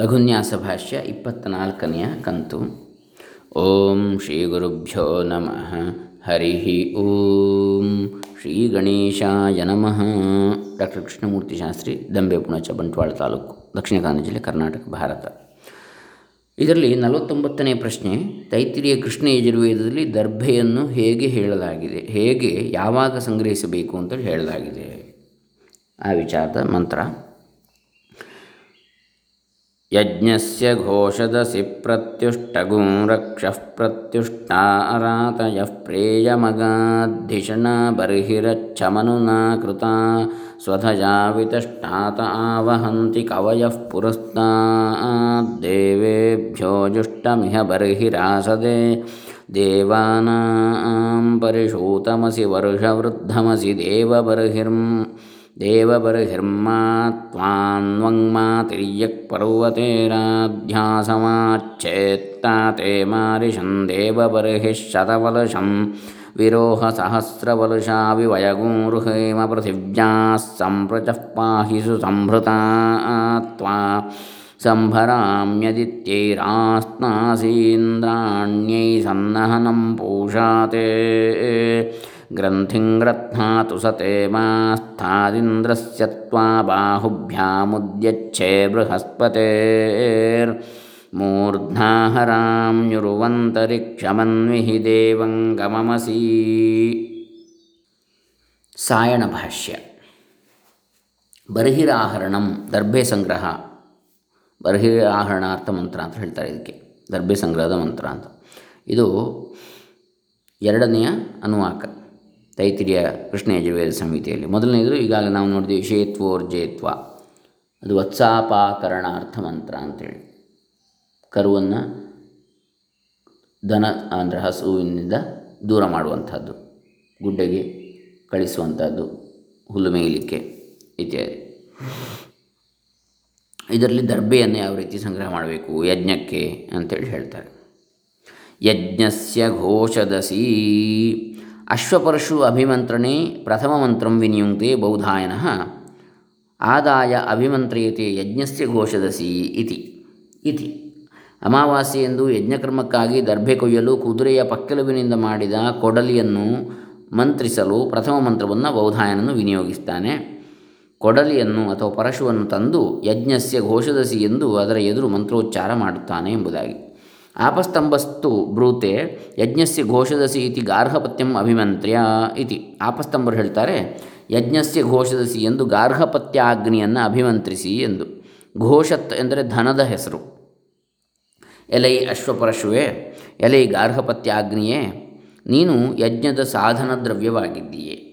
ಲಘುನ್ಯಾಸ ಭಾಷ್ಯ ಇಪ್ಪತ್ತನಾಲ್ಕನೆಯ ಕಂತು. ಓಂ ಶ್ರೀ ಗುರುಭ್ಯೋ ನಮಃ. ಹರಿ ಓಂ ಶ್ರೀ ಗಣೇಶಾಯ ನಮಃ. ಡಾಕ್ಟರ್ ಕೃಷ್ಣಮೂರ್ತಿ ಶಾಸ್ತ್ರಿ, ದಂಬೆ ಪುಣಚ, ಬಂಟ್ವಾಳ ತಾಲೂಕು, ದಕ್ಷಿಣ ಕನ್ನಡ ಜಿಲ್ಲೆ ಕರ್ನಾಟಕ, ಭಾರತ. ಇದರಲ್ಲಿ ನಲವತ್ತೊಂಬತ್ತನೇ ಪ್ರಶ್ನೆ, ತೈತಿರಿಯ ಕೃಷ್ಣ ಯಜುರ್ವೇದದಲ್ಲಿ ದರ್ಭೆಯನ್ನು ಹೇಗೆ ಹೇಳಲಾಗಿದೆ, ಹೇಗೆ ಯಾವಾಗ ಸಂಗ್ರಹಿಸಬೇಕು ಅಂತ ಹೇಳಲಾಗಿದೆ. ಆ ವಿಚಾರದ ಮಂತ್ರ. ಯಜ್ಞಸ್ಯ ಘೋಷದಸಿ ಪ್ರತ್ಯುಷ್ಟಗುಂ ರಕ್ಷಃ ಪ್ರತ್ಯುಷ್ಟಾರಾತಯಃ ಪ್ರೇಯಮಗಾದ್ಧಿಷಣ ಬರ್ಹಿರಚ್ಛಮನುನಾ ಕೃತಾ ಸ್ವಧಜಾ ವಿತಷ್ಟಾತ ಆವಹಂತಿ ಕವಯಃ ಪುರಸ್ತಾದ್ದೇವೇಭ್ಯೋ ಜುಷ್ಟಮಿಹ ಬರ್ಹಿರಾಸದೆ ದೇವಾನಾಂ ಪರಿಷೂತಮಸಿ ವರ್ಷವೃದ್ಧಮಸಿ ದೇವಬರ್ಹಿರ್ಮ್ देवबर्हिर्मा त्वान्वङ्मा तिर्यक्पर्वतेराध्यासमाच्छेत्ता ते मारिशं देवबर्हिशतवलुषं विरोहसहस्रवलषा विवयगूरुहेम पृथिव्याः सम्भृतः पाहिसु संभृता त्वा सम्भराम्यदित्यैरास्नासीन्द्राण्यै सन्नहनं पूषाते ग्रन्थिं ग्रध्नातु स ते मास्थादिन्द्रस्य त्वा बाहुभ्यामुद्यच्छे बृहस्पतेर्मूर्ध्नाहराम्युरुवन्तरिक्षमन्विहि देवं गममसि ಸಾಯಣ ಭಾಷ್ಯ ಬರ್ಹಿರಾಹರಣಂ ದರ್ಭೆ ಸಂಗ್ರಹ ಬರ್ಹಿರಾಹರಣಾರ್ಥ ಮಂತ್ರ ಅಂತ ಹೇಳ್ತಾರೆ ಇದಕ್ಕೆ ದರ್ಭೆ ಸಂಗ್ರಹದ ಮಂತ್ರ ಅಂತ ಇದು ಎರಡನೆಯ ಅನುವಾಕ ತೈತಿರಿಯ ಕೃಷ್ಣ ಯಜುರ್ವೇದ ಸಂಹಿತೆಯಲ್ಲಿ ಮೊದಲನೇದು ಈಗಾಗಲೇ ನಾವು ನೋಡಿದ್ವಿ ಶೇತ್ವೋರ್ಜೇತ್ವ ಅದು ವತ್ಸಾಪಾಕರಣಾರ್ಥ ಮಂತ್ರ ಅಂತೇಳಿ. ಕರುವನ್ನು ದನ, ಅಂದರೆ ಹಸುವಿನಿಂದ ದೂರ ಮಾಡುವಂಥದ್ದು, ಗುಡ್ಡೆಗೆ ಕಳಿಸುವಂಥದ್ದು, ಹುಲ್ಲು ಮೇಯಲಿಕ್ಕೆ ಇತ್ಯಾದಿ. ಇದರಲ್ಲಿ ದರ್ಬೆಯನ್ನು ಯಾವ ರೀತಿ ಸಂಗ್ರಹ ಮಾಡಬೇಕು, ಯಜ್ಞಕ್ಕೆ ಅಂತೇಳಿ ಹೇಳ್ತಾರೆ. ಯಜ್ಞಸ್ಯ ಘೋಷದಸಿ. ಅಶ್ವಪರಶು ಅಭಿಮಂತ್ರಣೆ ಪ್ರಥಮ ಮಂತ್ರಂ ವಿನಿಯುಂಕ್ತೆ ಬೌಧಾಯನ ಆದಾಯ ಅಭಿಮಂತ್ರಿಯತೆ ಯಜ್ಞಸ್ಯ ಘೋಷದಸಿ ಇತಿ. ಇತಿ. ಅಮಾವಾಸ್ಯೆಯಂದು ಯಜ್ಞಕರ್ಮಕ್ಕಾಗಿ ದರ್ಭೆ ಕೊಯ್ಯಲು ಕುದುರೆಯ ಪಕ್ಕೆಲುಬಿನಿಂದ ಮಾಡಿದ ಕೊಡಲಿಯನ್ನು ಮಂತ್ರಿಸಲು ಪ್ರಥಮ ಮಂತ್ರವನ್ನು ಬೌಧಾಯನನ್ನು ವಿನಿಯೋಗಿಸ್ತಾನೆ. ಕೊಡಲಿಯನ್ನು ಅಥವಾ ಪರಶುವನ್ನು ತಂದು ಯಜ್ಞಸ್ಯ ಘೋಷದಸಿ ಎಂದು ಅದರ ಎದುರು ಮಂತ್ರೋಚ್ಚಾರ ಮಾಡುತ್ತಾನೆ ಎಂಬುದಾಗಿ. ಆಪಸ್ತಂಭಸ್ತು ಬ್ರೂತೆ ಯಜ್ಞಸ್ಯ ಘೋಷದಸಿ ಇತಿ ಗಾರ್ಹಪತ್ಯಂ ಅಭಿಮಂತ್ರ್ಯ ಇತಿ. ಆಪಸ್ತಂಭರು ಹೇಳ್ತಾರೆ, ಯಜ್ಞಸ್ಯ ಘೋಷದಸಿ ಎಂದು ಗಾರ್ಹಪತ್ಯಾಗ್ನಿಯನ್ನು ಅಭಿಮಂತ್ರಿಸಿ ಎಂದು. ಘೋಷತ್ ಎಂದರೆ ಧನದ ಹೆಸರು. ಎಲೈ ಅಶ್ವಪರಶುವೆ, ಎಲೈ ಗಾರ್ಹಪತ್ಯಾಗ್ನಿಯೇ, ನೀನು ಯಜ್ಞದ ಸಾಧನ ದ್ರವ್ಯವಾಗಿದ್ದೀಯೆ.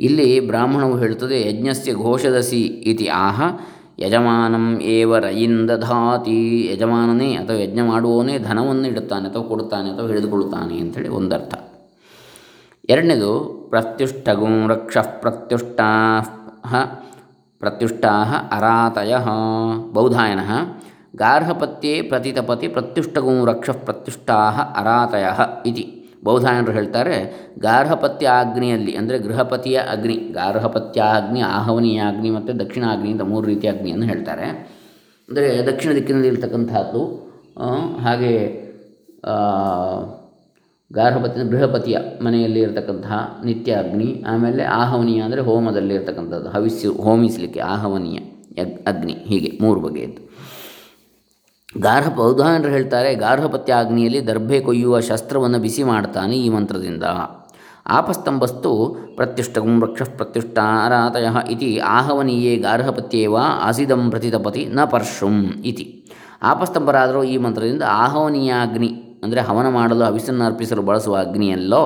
ಇಲ್ಲಿ ಬ್ರಾಹ್ಮಣವು ಹೇಳುತ್ತದೆ, ಯಜ್ಞಸ್ಯ ಘೋಷದಸಿ ಇತಿ ಆಹ ಯಜಮಾನಂ ಏವ ರಯಿಂದಧಾತಿ ಯಜಮಾನನೇ ಅಥವಾ ಯಜ್ಞ ಮಾಡುವವನೇ ಧನವನ್ನು ಇಡುತ್ತಾನೆ ಅಥವಾ ಕೊಡುತ್ತಾನೆ ಅಥವಾ ಹಿಡಿದುಕೊಳ್ಳುತ್ತಾನೆ ಅಂಥೇಳಿ ಒಂದರ್ಥ. ಎರಡನೇದು, ಪ್ರತ್ಯುಷ್ಟಗುಂ ರಕ್ಷ ಪ್ರತ್ಯುಷ್ಟಾ ಪ್ರತ್ಯುಷ್ಟಾ ಅರಾತಯ ಬೌಧಾಯನ ಗಾರ್ಹಪತ್ಯೆ ಪ್ರತಿತಪತಿ ಪ್ರತ್ಯುಷ್ಟಗುಂ ರಕ್ಷ ಪ್ರತ್ಯುಷ್ಟಾ ಅರಾತಯ ಇತಿ. ಬೌಧಾಯನರು ಹೇಳ್ತಾರೆ, ಗಾರ್ಹಪತ್ಯ ಅಗ್ನಿಯಲ್ಲಿ, ಅಂದರೆ ಗೃಹಪತಿಯ ಅಗ್ನಿ, ಗಾರ್ಹಪತ್ಯ ಅಗ್ನಿ, ಆಹವನೀಯ ಅಗ್ನಿ ಮತ್ತು ದಕ್ಷಿಣ ಅಗ್ನಿ ಅಂತ ಮೂರು ರೀತಿಯ ಅಗ್ನಿಯನ್ನು ಹೇಳ್ತಾರೆ. ಅಂದರೆ ದಕ್ಷಿಣ ದಿಕ್ಕಿನಲ್ಲಿ ಇರ್ತಕ್ಕಂಥದ್ದು ಹಾಗೆ ಗಾರ್ಹಪತಿ ಗೃಹಪತಿಯ ಮನೆಯಲ್ಲಿ ಇರತಕ್ಕಂತಹ ನಿತ್ಯ ಅಗ್ನಿ, ಆಮೇಲೆ ಆಹವನೀಯ ಅಂದರೆ ಹೋಮದಲ್ಲಿ ಇರತಕ್ಕಂಥದ್ದು, ಹವಿಸ್ಸು, ಹೋಮಿಸಲಿಕ್ಕೆ ಆಹವನೀಯ ಅಗ್ನಿ, ಹೀಗೆ ಮೂರು ಬಗೆಯದ್ದು. ಗಾರ್ಹ ಬೌಧಾಯನರು ಹೇಳ್ತಾರೆ ಗಾರ್ಹಪತ್ಯ ಅಗ್ನಿಯಲ್ಲಿ ದರ್ಭೆ ಕೊಯ್ಯುವ ಶಸ್ತ್ರವನ್ನು ಬಿಸಿ ಮಾಡ್ತಾನೆ ಈ ಮಂತ್ರದಿಂದ. ಆಪಸ್ತಂಭಸ್ತು ಪ್ರತ್ಯುಷ್ಟಗುಂ ವೃಕ್ಷ ಪ್ರತ್ಯುಷ್ಟಾರಾತಯ ಇತಿ ಆಹವನೀಯೇ ಗಾರ್ಹಪತ್ಯೇವ ಆಸಿದಂ ಪ್ರತಿತಪತಿ ನ ಪರ್ಶುಂ ಇತಿ. ಆಪಸ್ತಂಭರಾದರೂ ಈ ಮಂತ್ರದಿಂದ ಆಹವನೀಯ ಅಗ್ನಿ ಅಂದರೆ ಹವನ ಮಾಡಲು ಹವಿಸನ್ನು ಅರ್ಪಿಸಲು ಬಳಸುವ ಅಗ್ನಿಯಲ್ಲೋ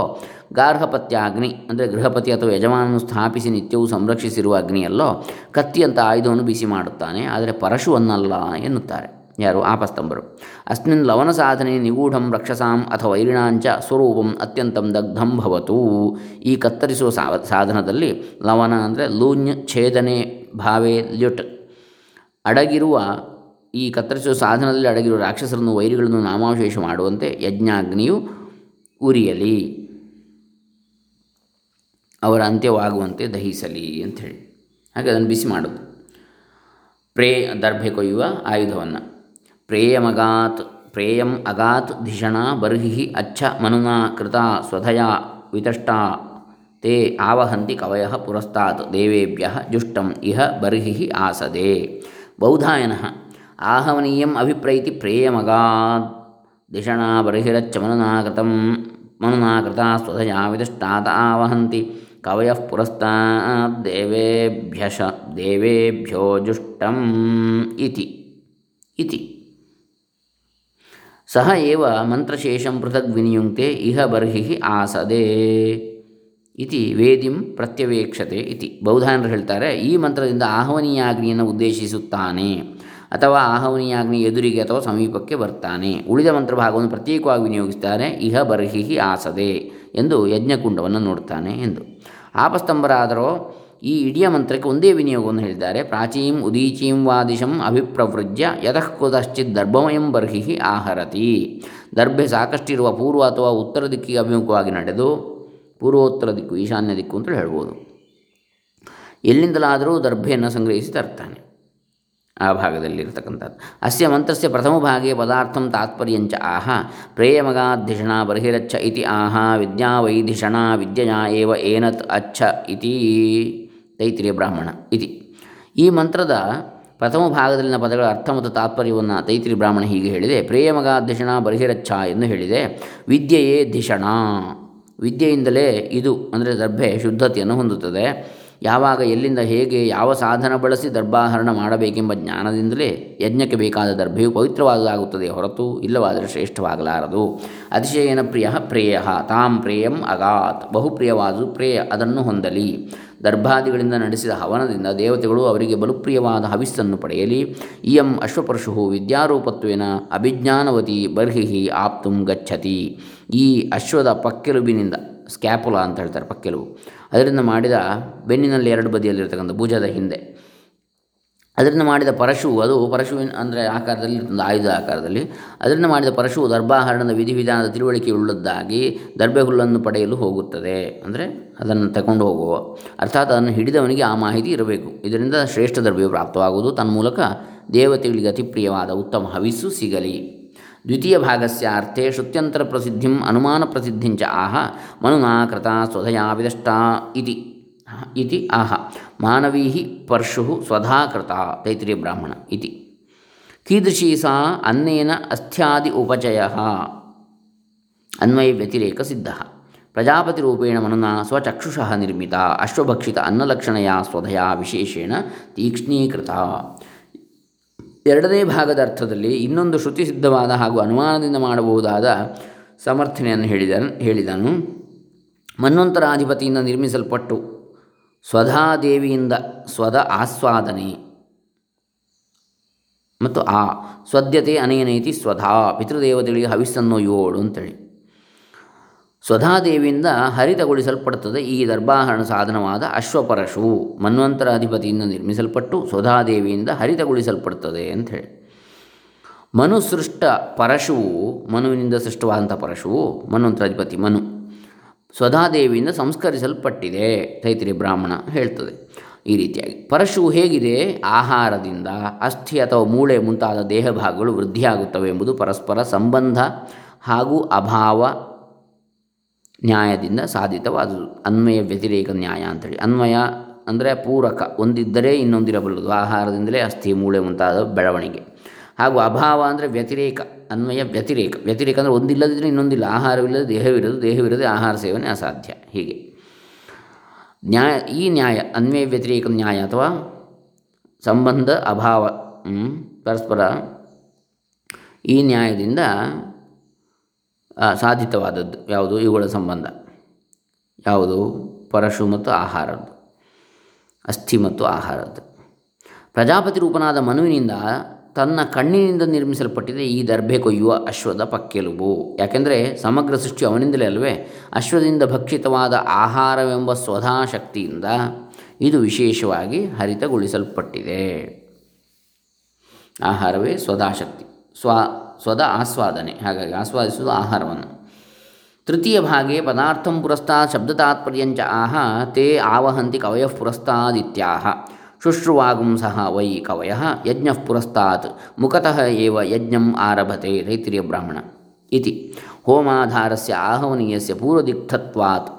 ಗಾರ್ಹಪತ್ಯ ಅಗ್ನಿ ಅಂದರೆ ಗೃಹಪತಿ ಅಥವಾ ಯಜಮಾನನು ಸ್ಥಾಪಿಸಿ ನಿತ್ಯವೂ ಸಂರಕ್ಷಿಸಿರುವ ಅಗ್ನಿಯಲ್ಲೋ ಕತ್ತಿಯಂಥ ಆಯುಧವನ್ನು ಬಿಸಿ ಮಾಡುತ್ತಾನೆ, ಆದರೆ ಪರಶುವನ್ನಲ್ಲ ಎನ್ನುತ್ತಾರೆ. ಯಾರು ಆಪಸ್ತಂಭರು ಅಸ್ಮಿನ್ ಲವನ ಸಾಧನೆ ನಿಗೂಢಂ ರಕ್ಷಸಾಂ ಅಥವಾ ವೈರಿಣಾಂಚ ಸ್ವರೂಪಂ ಅತ್ಯಂತಂ ದಗ್ಧಂ ಭವತು. ಈ ಕತ್ತರಿಸುವ ಸಾಧನದಲ್ಲಿ ಲವನ ಅಂದರೆ ಲೂನ್ಯ ಛೇದನೆ ಭಾವೇ ಲ್ಯುಟ್. ಅಡಗಿರುವ, ಈ ಕತ್ತರಿಸುವ ಸಾಧನದಲ್ಲಿ ಅಡಗಿರುವ ರಾಕ್ಷಸರನ್ನು ವೈರಿಗಳನ್ನು ನಾಮಾವಶೇಷ ಮಾಡುವಂತೆ ಯಜ್ಞಾಗ್ನಿಯು ಉರಿಯಲಿ. ಅವರ ಅಂತ್ಯವಾಗುವಂತೆ ದಹಿಸಲಿ ಅಂಥೇಳಿ. ಹಾಗೆ ಅದನ್ನು ಬಿಸಿ ಮಾಡೋದು. ಪ್ರೇ ದರ್ಭೆ ಕೊಯ್ಯುವ ಆಯುಧವನ್ನು. ಪ್ರೇಯಮಗಾತ್, ಪ್ರೇಯಂ ಅಗಾತ್ ಧಿಷಣ ಬರ್ಹಿ ಅಚ್ಚ ಮನುನಾ ಕೃತ ಸ್ವಧಯ ವಿತಷ್ಟ, ತೇ ಆವಹಂತಿ ಕವಯ ಪುರಸ್ತಾತ್, ದೇವೇಭ್ಯ ಜುಷ್ಟಂ ಇಹ ಬರ್ಹಿ ಆಸದೆ. ಬೌಧಾಯನ, ಆಹವನೀಯಂ ಅಭಿಪ್ರೈತಿ ಪ್ರೇಯಮಗಾತ್ ದಿಷಣ ಬರ್ಹಿರಚ್ಚ ಮನುನಾ ಮನುನಾಕೃತ ಮನುನಾ ಕೃತ ಸ್ವಧಯ ವಿತಷ್ಟಾತ್, ಆವಹಂತಿ ಕವಯ ಪುರಸ್ತಾತ್, ದೇವೇಭ್ಯಶ, ದೇವೇಭ್ಯೋ ಜುಷ್ಟಂ ಇತಿ ಇತಿ. ಸಹ ಏವ ಮಂತ್ರಶೇಷಂ ಪೃಥಗ್ ವಿನಿಯುಂಕ್ತೆ, ಇಹ ಬರ್ಹಿ ಆಸದೆ. ಇತಿ ವೇದಿಂ ಪ್ರತ್ಯವೇಕ್ಷತೆ ಇತಿ. ಬೌಧಾನರು ಹೇಳ್ತಾರೆ, ಈ ಮಂತ್ರದಿಂದ ಆಹ್ವನೀಯಾಗ್ನಿಯನ್ನು ಉದ್ದೇಶಿಸುತ್ತಾನೆ, ಅಥವಾ ಆಹ್ವನೀಯಾಗ್ನಿ ಎದುರಿಗೆ ಅಥವಾ ಸಮೀಪಕ್ಕೆ ಬರ್ತಾನೆ. ಉಳಿದ ಮಂತ್ರಭಾಗವನ್ನು ಪ್ರತ್ಯೇಕವಾಗಿ ವಿನಿಯೋಗಿಸ್ತಾರೆ, ಇಹ ಬರ್ಹಿ ಆಸದೆ ಎಂದು ಯಜ್ಞಕುಂಡವನ್ನು ನೋಡ್ತಾನೆ ಎಂದು. ಆಪಸ್ತಂಭರಾದರೋ ಈ ಇಡಿಯ ಮಂತ್ರಕ್ಕೆ ಒಂದೇ ವಿನಿಯೋಗವನ್ನು ಹೇಳಿದ್ದಾರೆ. ಪ್ರಾಚೀಂ ಉದೀಚೀಂ ವಾದಿಶಂ ಅಭಿಪ್ರವೃಜ್ಯ ಯತಃ ಕುತಶ್ಚಿತ್ ದರ್ಭಮಯಂ ಬರ್ಹಿ ಆಹರತಿ. ದರ್ಭೆ ಸಾಕಷ್ಟಿರುವ ಪೂರ್ವ ಅಥವಾ ಉತ್ತರ ದಿಕ್ಕಿಗೆ ಅಭಿಮುಖವಾಗಿ ನಡೆದು ಪೂರ್ವೋತ್ತರ ದಿಕ್ಕು, ಈಶಾನ್ಯ ದಿಕ್ಕು ಅಂತ ಹೇಳ್ಬೋದು. ಎಲ್ಲಿಂದಲಾದರೂ ದರ್ಭೆಯನ್ನು ಸಂಗ್ರಹಿಸಿ ತರ್ತಾನೆ. ಆ ಭಾಗದಲ್ಲಿರ್ತಕ್ಕಂಥದ್ದು. ಅಸ್ಯ ಮಂತ್ರಸ್ಯ ಪ್ರಥಮ ಭಾಗೆ ಪದಾರ್ಥಂ ತಾತ್ಪರ್ಯಂಚ ಆಹ. ಪ್ರೇಯಮಗಾಧಿಷಣ ಬರ್ಹಿರಚ್ಛ ಇತಿ ಆಹ. ವಿದ್ಯಾ ವೈಧಿಷಣ ವಿದ್ಯೆಯ ಏವ ಏನತ್ ಅಚ್ಛ ಇತಿ. ತೈತ್ರಿಯ ಬ್ರಾಹ್ಮಣ ಇತಿ. ಈ ಮಂತ್ರದ ಪ್ರಥಮ ಭಾಗದಲ್ಲಿನ ಪದಗಳ ಅರ್ಥ ಮತ್ತು ತಾತ್ಪರ್ಯವನ್ನು ತೈತ್ರಿ ಬ್ರಾಹ್ಮಣ ಹೀಗೆ ಹೇಳಿದೆ. ಪ್ರೇಯಮಗಾಧಿಷಣ ಬರಿಹಿರಚ್ಛ ಎಂದು ಹೇಳಿದೆ. ವಿದ್ಯೆಯೇ ಧಿಷಣ ವಿದ್ಯೆಯಿಂದಲೇ ಇದು, ಅಂದರೆ ದರ್ಭೆ, ಶುದ್ಧತೆಯನ್ನು ಹೊಂದುತ್ತದೆ. ಯಾವಾಗ ಎಲ್ಲಿಂದ ಹೇಗೆ ಯಾವ ಸಾಧನ ಬಳಸಿ ದರ್ಭಾಹರಣ ಮಾಡಬೇಕೆಂಬ ಜ್ಞಾನದಿಂದಲೇ ಯಜ್ಞಕ್ಕೆ ಬೇಕಾದ ದರ್ಭೆಯು ಪವಿತ್ರವಾದುದಾಗುತ್ತದೆ ಹೊರತು ಇಲ್ಲವಾದರೆ ಶ್ರೇಷ್ಠವಾಗಲಾರದು. ಅತಿಶಯನ ಪ್ರಿಯ ಪ್ರೇಯ, ತಾಂ ಪ್ರೇಯಂ ಅಗಾತ್, ಬಹುಪ್ರಿಯವಾದು ಪ್ರೇಯ ಅದನ್ನು ಹೊಂದಲಿ. ದರ್ಭಾದಿಗಳಿಂದ ನಡೆಸಿದ ಹವನದಿಂದ ದೇವತೆಗಳು ಅವರಿಗೆ ಬಲುಪ್ರಿಯವಾದ ಹವಿಸ್ಸನ್ನು ಪಡೆಯಲಿ. ಇಯಂ ಅಶ್ವಪರಶು ವಿದ್ಯಾರೂಪತ್ವೇನ ಅಭಿಜ್ಞಾನವತಿ ಬರ್ಹಿಹಿ ಆಪ್ತುಂ ಗಚ್ಚತಿ. ಈ ಅಶ್ವದ ಪಕ್ಕೆಲುಬಿನಿಂದ, ಸ್ಕ್ಯಾಪುಲಾ ಅಂತ ಹೇಳ್ತಾರೆ ಪಕ್ಕೆಲುಬು. ಅದರಿಂದ ಮಾಡಿದ ಬೆನ್ನಿನಲ್ಲಿ ಎರಡು ಬದಿಯಲ್ಲಿರ್ತಕ್ಕಂಥ ಭುಜದ ಹಿಂದೆ. ಅದರಿಂದ ಮಾಡಿದ ಪರಶು ಅದು ಪರಶುವಿನ ಅಂದರೆ ಆಕಾರದಲ್ಲಿ ಒಂದು ಆಯುಧ ಆಕಾರದಲ್ಲಿ. ಅದರಿಂದ ಮಾಡಿದ ಪರಶು ದರ್ಭಾಹರಣದ ವಿಧಿವಿಧಾನದ ತಿಳುವಳಿಕೆಯುಳ್ಳದ್ದಾಗಿ ದರ್ಬೆ ಹುಲ್ಲನ್ನು ಪಡೆಯಲು ಹೋಗುತ್ತದೆ. ಅಂದರೆ ಅದನ್ನು ತಗೊಂಡು ಹೋಗುವ. ಅರ್ಥಾತ್ ಅದನ್ನು ಹಿಡಿದವನಿಗೆ ಆ ಮಾಹಿತಿ ಇರಬೇಕು. ಇದರಿಂದ ಶ್ರೇಷ್ಠ ದರ್ಭೆಯು ಪ್ರಾಪ್ತವಾಗುವುದು. ತನ್ಮೂಲಕ ದೇವತೆಗಳಿಗೆ ಅತಿ ಪ್ರಿಯವಾದ ಉತ್ತಮ ಹವಿಸ್ಸು ಸಿಗಲಿ. ದ್ವಿತೀಯ ಭಾಗಸ್ಯ ಅರ್ಥೆ ಶ್ರುತ್ಯಂತರ ಪ್ರಸಿದ್ಧಿಂ ಅನುಮಾನ ಪ್ರಸಿದ್ಧಿಂಚ ಆಹ ಮನುನಾ ಕೃತ ಸ್ವಧಯಾ ವಿದಷ್ಟ ಇತಿ. ಇತಿ ಆಹ. ಮಾನವೀ ಪರ್ಶು ಸ್ವಧಾ ಕೃತ ತೈತ್ರಿಯ ಬ್ರಾಹ್ಮಣ ಇತಿ. ಕೀದೃಶೀ ಸಾ ಅನ್ನೇನ ಅಸ್ಥ್ಯಾದಿ ಉಪಚಯ. ಅನ್ವಯ ವ್ಯತಿರೇಕ ಸಿದ್ಧ. ಪ್ರಜಾಪತಿರೂಪೇಣ ಮನುನಾ ಸ್ವಚಕ್ಷುಷಃ ನಿರ್ಮಿತ. ಅಶ್ವಭಕ್ಷಿತ ಅನ್ನಲಕ್ಷಣೆಯ ಸ್ವಧಯಾ ವಿಶೇಷೇಣ ತೀಕ್ಷ್ಣೀಕೃತ. ಎರಡನೇ ಭಾಗದ ಅರ್ಥದಲ್ಲಿ ಇನ್ನೊಂದು ಶ್ರುತಿ ಸಿದ್ಧವಾದ ಹಾಗೂ ಅನುಮಾನದಿಂದ ಮಾಡಬಹುದಾದ ಸಮರ್ಥನೆಯನ್ನು ಹೇಳಿದ ಹೇಳಿದನು. ಮನ್ವಂತರಾಧಿಪತಿಯಿಂದ ನಿರ್ಮಿಸಲ್ಪಟ್ಟು ಸ್ವಧಾದೇವಿಯಿಂದ ಸ್ವದ ಆಸ್ವಾದನೆ ಮತ್ತು ಆ ಸ್ವದ್ಯತೆ ಅನೇನೈತಿ ಸ್ವಧಾ, ಪಿತೃದೇವತೆಗಳಿಗೆ ಹವಿಸ್ಸನ್ನು ಯೋಳು ಅಂತೇಳಿ. ಸ್ವಧಾದೇವಿಯಿಂದ ಹರಿತಗೊಳಿಸಲ್ಪಡುತ್ತದೆ. ಈ ದರ್ಭಾಹರಣ ಸಾಧನವಾದ ಅಶ್ವಪರಶು ಮನ್ವಂತರ ಅಧಿಪತಿಯಿಂದ ನಿರ್ಮಿಸಲ್ಪಟ್ಟು ಸ್ವಧಾದೇವಿಯಿಂದ ಹರಿತಗೊಳಿಸಲ್ಪಡುತ್ತದೆ ಅಂಥೇಳಿ ಮನುಸೃಷ್ಟ ಪರಶುವು, ಮನುವಿನಿಂದ ಸೃಷ್ಟವಾದಂಥ ಪರಶುವು ಮನ್ವಂತರಾಧಿಪತಿ ಮನು. ಸ್ವಧಾದೇವಿಯಿಂದ ಸಂಸ್ಕರಿಸಲ್ಪಟ್ಟಿದೆ, ತೈತ್ರಿ ಬ್ರಾಹ್ಮಣ ಹೇಳ್ತದೆ ಈ ರೀತಿಯಾಗಿ. ಪರಶು ಹೇಗಿದೆ? ಆಹಾರದಿಂದ. ಅಸ್ಥಿ ಅಥವಾ ಮೂಳೆ ಮುಂತಾದ ದೇಹ ಭಾಗಗಳು ವೃದ್ಧಿಯಾಗುತ್ತವೆ ಎಂಬುದು ಪರಸ್ಪರ ಸಂಬಂಧ ಹಾಗೂ ಅಭಾವ ನ್ಯಾಯದಿಂದ ಸಾಧಿತವಾದುದು ಅನ್ವಯ ವ್ಯತಿರೇಕ ನ್ಯಾಯ ಅಂತೇಳಿ. ಅನ್ವಯ ಅಂದರೆ ಪೂರಕ. ಒಂದಿದ್ದರೆ ಇನ್ನೊಂದಿರಬಲ್ಲದು. ಆಹಾರದಿಂದಲೇ ಅಸ್ಥಿ ಮೂಳೆ ಮುಂತಾದ ಬೆಳವಣಿಗೆ. ಹಾಗೂ ಅಭಾವ ಅಂದರೆ ವ್ಯತಿರೇಕ. ಅನ್ವಯ ವ್ಯತಿರೇಕ. ವ್ಯತಿರೇಕ ಅಂದರೆ ಒಂದಿಲ್ಲದಿದ್ದರೆ ಇನ್ನೊಂದಿಲ್ಲ. ಆಹಾರವಿಲ್ಲದೆ ದೇಹವಿರೋದು. ದೇಹವಿರದೆ ಆಹಾರ ಸೇವನೆ ಅಸಾಧ್ಯ. ಹೀಗೆ. ನ್ಯಾಯ, ಈ ನ್ಯಾಯ, ಅನ್ವಯ ವ್ಯತಿರೇಕ ನ್ಯಾಯ ಅಥವಾ ಸಂಬಂಧ ಅಭಾವ ಪರಸ್ಪರ ಈ ನ್ಯಾಯದಿಂದ ಸಾಧಿತವಾದದ್ದು ಯಾವುದು? ಇವುಗಳ ಸಂಬಂಧ. ಯಾವುದು? ಪರಶು ಮತ್ತು ಆಹಾರದ್ದು. ಅಸ್ಥಿ ಮತ್ತು ಆಹಾರದ್ದು. ಪ್ರಜಾಪತಿ ರೂಪನಾದ ಮನುವಿನಿಂದ ತನ್ನ ಕಣ್ಣಿನಿಂದ ನಿರ್ಮಿಸಲ್ಪಟ್ಟಿದೆ ಈ ದರ್ಭೆ ಕೊಯ್ಯುವ ಅಶ್ವದ ಪಕ್ಕೆಲುಬು. ಯಾಕೆಂದರೆ ಸಮಗ್ರ ಸೃಷ್ಟಿ ಅವನಿಂದಲೇ ಅಲ್ವೇ? ಅಶ್ವದಿಂದ ಭಕ್ಷಿತವಾದ ಆಹಾರವೆಂಬ ಸ್ವಧಾಶಕ್ತಿಯಿಂದ ಇದು ವಿಶೇಷವಾಗಿ ಹರಿತಗೊಳಿಸಲ್ಪಟ್ಟಿದೆ. ಆಹಾರವೇ ಸ್ವಧಾಶಕ್ತಿ. ಸ್ವ ಸ್ವದ ಆಸ್ವಾದನೆ. ಹಾಗಾಗಿ ಆಸ್ವಾದಿಸುವುದು ಆಹಾರವನ್ನು. ತೃತೀಯ ಭಾಗೆ ಪದಾರ್ಥಂ ಪುರಸ್ತಾತ್ ಶಬ್ದತಾತ್ಪರ್ಯಂಚ ಆಹ ತೇ ಆವಹಂತಿ ಕವಯ ಪುರಸ್ತಾದಿತ್ಯಾಹ. ಶುಶ್ರುವಾಗುಂಸಃ ವೈ ಕವಯ ಯಜ್ಞ ಪುರಸ್ತಾತ್ ಮುಖತಃ ಏವ ಯಜ್ಞಂ ಆರಭತೆ ರೈತಿರಿಯ ಬ್ರಾಹ್ಮಣ. ಇತಿ ಹೋಮಾಧಾರಸ್ಯ ಆಹವನೀಯಸ್ಯ ಪೂರ್ವದಿಕ್ತತ್ವಾತ್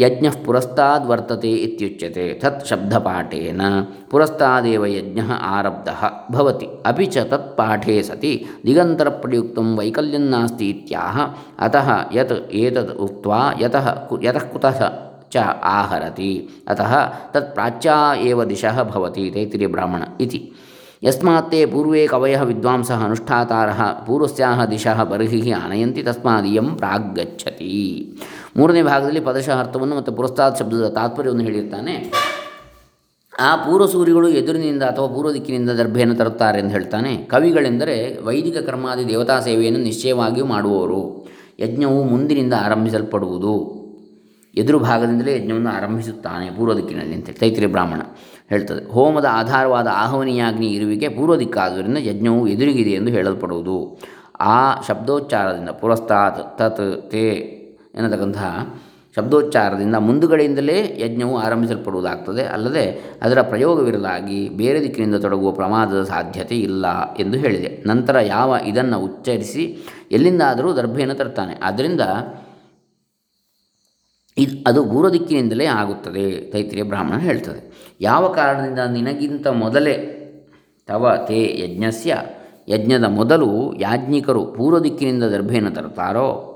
ಯಜ್ಞ ಪುರಸ್ತಾದ್ ವರ್ತತೆ ಇತ್ಯುಚ್ಯತೆ, ತತ್ ಶಬ್ದಪಾಠೇನ. ಪುರಸ್ತಾದೇವ ಯಜ್ಞ ಆರಬ್ಧ ಭವತಿ. ಅಪಿ ಚ ತತ್ ಪಾಠೇ ಸತಿ. ದಿಗಂತರ ಪ್ರಯುಕ್ತ ವೈಕಲ್ಯನ್ನಾಸ್ತಿ ಇತ್ಯಾಹ. ಅತಃ ಯತ್ ಏತದ್ ಉಕ್ತ್ವಾ ಯತಃ ಯತಃ ಕುತಃ ಚ ಆಹರತಿ. ಅತಃ ತತ್ ಪ್ರಾಚ್ಯಾ ಏವ ದಿಶಃ ಭವತಿ ತೈತಿರಿ ಬ್ರಾಹ್ಮಣ ಇತಿ. ಯಸ್ಮಾತ್ ಪೂರ್ವೇ ಕವಯಃ ವಿದ್ವಾಂಸಃ ಅನುಷ್ಠಾತಾರः ಪೂರ್ವಸ್ಯಾಹ ದಿಶಃ ಬರ್ಹಿಃ ಆನಯಂತಿ ತಸ್ಮಾದಿಯಂ ಪ್ರಾಗ್ಗಚ್ಚತಿ. ಮೂರನೇ ಭಾಗದಲ್ಲಿ ಪದಶಃ ಅರ್ಥವನ್ನು ಮತ್ತು ಪುರಸ್ತಾದ ಶಬ್ದದ ತಾತ್ಪರ್ಯವನ್ನು ಹೇಳಿರ್ತಾನೆ. ಆ ಪೂರ್ವ ಸೂರ್ಯಗಳು ಎದುರಿನಿಂದ ಅಥವಾ ಪೂರ್ವ ದಿಕ್ಕಿನಿಂದ ದರ್ಭೆಯನ್ನು ತರುತ್ತಾರೆ ಎಂದು ಹೇಳ್ತಾನೆ. ಕವಿಗಳೆಂದರೆ ವೈದಿಕ ಕರ್ಮಾದಿ ದೇವತಾ ಸೇವೆಯನ್ನು ನಿಶ್ಚಯವಾಗಿಯೂ ಮಾಡುವವರು. ಯಜ್ಞವು ಮುಂದಿನಿಂದ ಆರಂಭಿಸಲ್ಪಡುವುದು. ಎದುರು ಭಾಗದಿಂದಲೇ ಯಜ್ಞವನ್ನು ಆರಂಭಿಸುತ್ತಾನೆ ಪೂರ್ವ ದಿಕ್ಕಿನಲ್ಲಿ ಅಂತೇಳಿ ತೈತ್ರಿ ಬ್ರಾಹ್ಮಣ ಹೇಳ್ತದೆ. ಹೋಮದ ಆಧಾರವಾದ ಆಹ್ವನೀಯಾಗ್ನಿ ಇರುವಿಕೆ ಪೂರ್ವ ದಿಕ್ಕಾದುದರಿಂದ ಯಜ್ಞವು ಎದುರಿಗಿದೆ ಎಂದು ಹೇಳಲ್ಪಡುವುದು. ಆ ಶಬ್ದೋಚ್ಚಾರದಿಂದ ಪುರಸ್ತಾತ್ ತತ್ ತೇ ಎನ್ನತಕ್ಕಂತಹ ಶಬ್ದೋಚ್ಚಾರದಿಂದ ಮುಂದುಗಡೆಯಿಂದಲೇ ಯಜ್ಞವು ಆರಂಭಿಸಲ್ಪಡುವುದಾಗ್ತದೆ. ಅಲ್ಲದೆ ಅದರ ಪ್ರಯೋಗವಿರಲಾಗಿ ಬೇರೆ ದಿಕ್ಕಿನಿಂದ ತೊಡಗುವ ಪ್ರಮಾದದ ಸಾಧ್ಯತೆ ಇಲ್ಲ ಎಂದು ಹೇಳಿದೆ. ನಂತರ ಯಾವ ಇದನ್ನು ಉಚ್ಚರಿಸಿ ಎಲ್ಲಿಂದಾದರೂ ದರ್ಭೆಯನ್ನು ತರ್ತಾನೆ. ಆದ್ದರಿಂದ ಇದು ಅದು ಪೂರ್ವ ದಿಕ್ಕಿನಿಂದಲೇ ಆಗುತ್ತದೆ, ತೈತ್ರಿಯ ಬ್ರಾಹ್ಮಣ ಹೇಳ್ತದೆ. ಯಾವ ಕಾರಣದಿಂದ ನಿನಗಿಂತ ಮೊದಲೇ ತವ ತೇ ಯಜ್ಞಸ್ಯ, ಯಜ್ಞದ ಮೊದಲು ಯಾಜ್ಞಿಕರು ಪೂರ್ವ ದಿಕ್ಕಿನಿಂದ ದರ್ಭೆಯನ್ನು ತರುತ್ತಾರೋ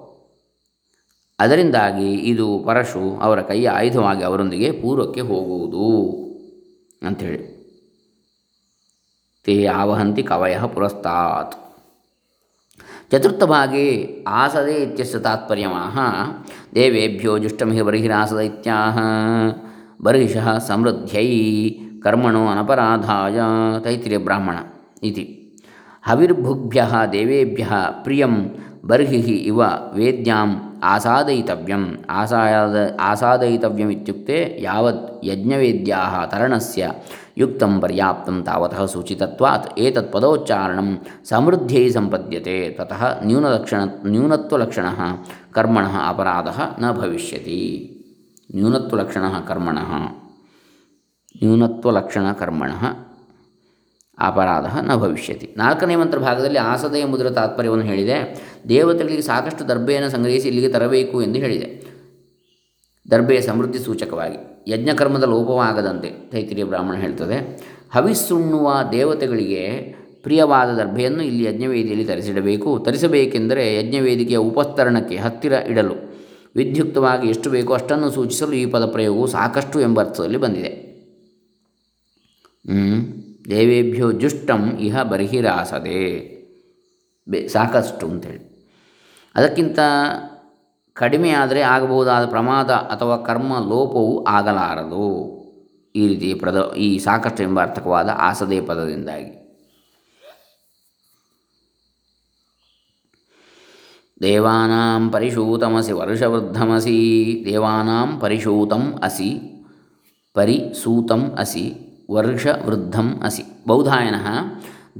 ಅದರಿಂದಾಗಿ ಇದು ಪರಶು ಅವರ ಕೈಯ ಆಯುಧವಾಗಿ ಅವರೊಂದಿಗೆ ಪೂರ್ವಕ್ಕೆ ಹೋಗುವುದು ಅಂಥೇಳಿ. ತೇ ಆವಹಂತಿ ಕವಯ ಪುರಸ್ತಾತ್. ಚತುರ್ಥ ಭಾಗೆ ಆಸದೆ ಇತ್ಯಸ್ಯ ತಾತ್ಪರ್ಯಮಾಹ. ದೇವೇಭ್ಯೋ ಜುಷ್ಟಮಿಹ ಬರ್ಹಿರಾಸದ ಇತ್ಯಾಹ. ಬರ್ಹಿಷಃ ಸಮೃದ್ಧೈ ಕರ್ಮಣೋ ಅನಪರಾಧಾಯ ತೈತಿರಿಯ ಬ್ರಾಹ್ಮಣ ಇತಿ. ಹವಿರ್ಭುಗ್ಭ್ಯ ದೇವೇಭ್ಯ ಪ್ರಿಯಂ ಬರ್ಹಿ ಇವ ವೇದ್ಯಾಂ ಆಸಾದಯಿತವ್ಯಂ. ಇತ್ಯುಕ್ತೆ ಯಾವತ್ ಯಜ್ಞವೇದ್ಯಾ ತರಣಸ್ಯ ಯುಕ್ತಂ ಪರ್ಯಾಪ್ತಂ ತಾವತಃ ಸೂಚಿತತ್ವಾತ್ ಏತತ್ ಪದೋಚ್ಚಾರಣಂ ಸಮೃದ್ಧೈ ಸಂಪದ್ಯತೆ ತತಃ ನ್ಯೂನಲಕ್ಷಣ, ನ್ಯೂನತ್ವಲಕ್ಷಣ ಕರ್ಮಣ ಅಪರಾಧ ನ ಭವಿಷ್ಯತಿ. ನ್ಯೂನತ್ವಲಕ್ಷಣ ಕರ್ಮಣ. ನ್ಯೂನತ್ವಲಕ್ಷಣ ಕರ್ಮಣಃ ಅಪರಾಧ ನ ಭವಿಷ್ಯತಿ. ನಾಲ್ಕನೇ ಮಂತ್ರ ಭಾಗದಲ್ಲಿ ಆಸದೆಯ ಮುದ್ರ ತಾತ್ಪರ್ಯವನ್ನು ಹೇಳಿದೆ. ದೇವತೆಗಳಿಗೆ ಸಾಕಷ್ಟು ದರ್ಬೆಯನ್ನು ಸಂಗ್ರಹಿಸಿ ಇಲ್ಲಿಗೆ ತರಬೇಕು ಎಂದು ಹೇಳಿದೆ. ದರ್ಬೆಯ ಸಮೃದ್ಧಿ ಸೂಚಕವಾಗಿ. ಯಜ್ಞಕರ್ಮದ ಲೋಪವಾಗದಂತೆ ತೈತಿರಿಯ ಬ್ರಾಹ್ಮಣ ಹೇಳ್ತದೆ. ಹವಿಸ್ಸುಣ್ಣುವ ದೇವತೆಗಳಿಗೆ ಪ್ರಿಯವಾದ ದರ್ಭೆಯನ್ನು ಇಲ್ಲಿ ಯಜ್ಞವೇದಿಯಲ್ಲಿ ತರಿಸಿಡಬೇಕು. ತರಿಸಬೇಕೆಂದರೆ ಯಜ್ಞವೇದಿಕೆಯ ಉಪಸ್ತರಣಕ್ಕೆ ಹತ್ತಿರ ಇಡಲು ವಿದ್ಯುಕ್ತವಾಗಿ ಎಷ್ಟು ಬೇಕೋ ಅಷ್ಟನ್ನು ಸೂಚಿಸಲು ಈ ಪದ ಪ್ರಯೋಗವು ಸಾಕಷ್ಟು ಎಂಬ ಅರ್ಥದಲ್ಲಿ ಬಂದಿದೆ. ದೇವೇಭ್ಯೋ ಜುಷ್ಟಂ ಇಹ ಬರ್ಹಿರಾಸದೆ. ಬೆ, ಸಾಕಷ್ಟು ಅಂತೇಳಿ. ಅದಕ್ಕಿಂತ ಕಡಿಮೆ ಆದರೆ ಆಗಬಹುದಾದ ಪ್ರಮಾದ ಅಥವಾ ಕರ್ಮ ಲೋಪವು ಆಗಲಾರದು. ಈ ರೀತಿ ಪ್ರದ, ಈ ಸಾಕಷ್ಟು ಎಂಬ ಅರ್ಥಕವಾದ ಆಸದೆ ಪದದಿಂದಾಗಿ. ದೇವಾನಾಂ ಪರಿಶೂತಮಸಿ ವರ್ಷವೃದ್ಧಮಸಿ, ದೇವಾನಾಂ ಪರಿಶೂತಂ ಅಸಿ ಪರಿಸೂತಂ ಅಸಿ. ವರ್ಷವೃದ್ಧಂ ಅಸಿ ಬೌಧಾಯನ,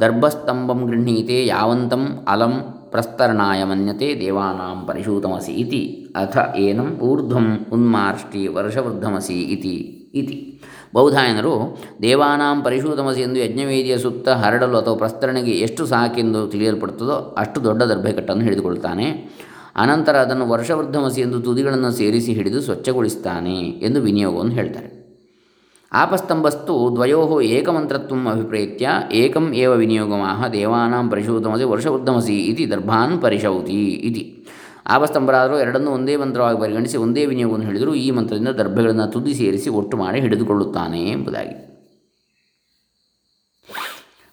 ದರ್ಭಸ್ತಂಭಂ ಗೃಹೀತೆ ಯಾವಂತಂ ಅಲಂ ಪ್ರಸ್ತರಣಾಯ ಮನ್ಯತೆ ದೇವಾನಾಂ ಪರಿಶೂತಮಸಿ ಇತಿ ಅಥ ಏನಂ ಊರ್ಧ್ವಂ ಉನ್ಮಾರ್ಷ್ಟಿ ವರ್ಷವೃದ್ಧಮಸಿ ಇತಿ ಇತಿ ಬೌಧಾಯನರು, ದೇವಾನಾಂ ಪರಿಶೂತಮಸಿ ಎಂದು ಯಜ್ಞವೇದಿಯ ಸುತ್ತ ಹರಡಲು ಅಥವಾ ಪ್ರಸ್ತರಣೆಗೆ ಎಷ್ಟು ಸಾಕೆಂದು ತಿಳಿಯಲ್ಪಡುತ್ತದೋ ಅಷ್ಟು ದೊಡ್ಡ ದರ್ಭೆಕಟ್ಟನ್ನು ಹಿಡಿದುಕೊಳ್ತಾನೆ ಅನಂತರ ಅದನ್ನು ವರ್ಷವೃದ್ಧಮಸಿ ಎಂದು ತುದಿಗಳನ್ನು ಸೇರಿಸಿ ಹಿಡಿದು ಸ್ವಚ್ಛಗೊಳಿಸ್ತಾನೆ ಎಂದು ವಿನಿಯೋಗವನ್ನು ಹೇಳ್ತಾರೆ. ಆಪಸ್ತಂಭಸ್ತು ದ್ವಯೋ ಏಕಮಂತ್ರತ್ವಂ ಅಭಿಪ್ರೇತ್ಯ, ಏಕಂ ಏವ ವಿನಿಯೋಗಮಾಹ ದೇವಾನಾಂ ಪರಿಶೋಧಮಸಿ ವರ್ಷವೃದ್ಧಮಸಿ ಇತಿ ದರ್ಭಾನ್ ಪರಿಶೌತಿ ಇತಿ. ಆಪಸ್ತಂಭರಾದರೂ ಎರಡನ್ನೂ ಒಂದೇ ಮಂತ್ರವಾಗಿ ಪರಿಗಣಿಸಿ ಒಂದೇ ವಿನಿಯೋಗವನ್ನು ಹೇಳಿದರೂ ಈ ಮಂತ್ರದಿಂದ ದರ್ಭೆಗಳನ್ನು ತುದಿ ಸೇರಿಸಿ ಒಟ್ಟು ಮಾಡಿ ಹಿಡಿದುಕೊಳ್ಳುತ್ತಾನೆ ಎಂಬುದಾಗಿ.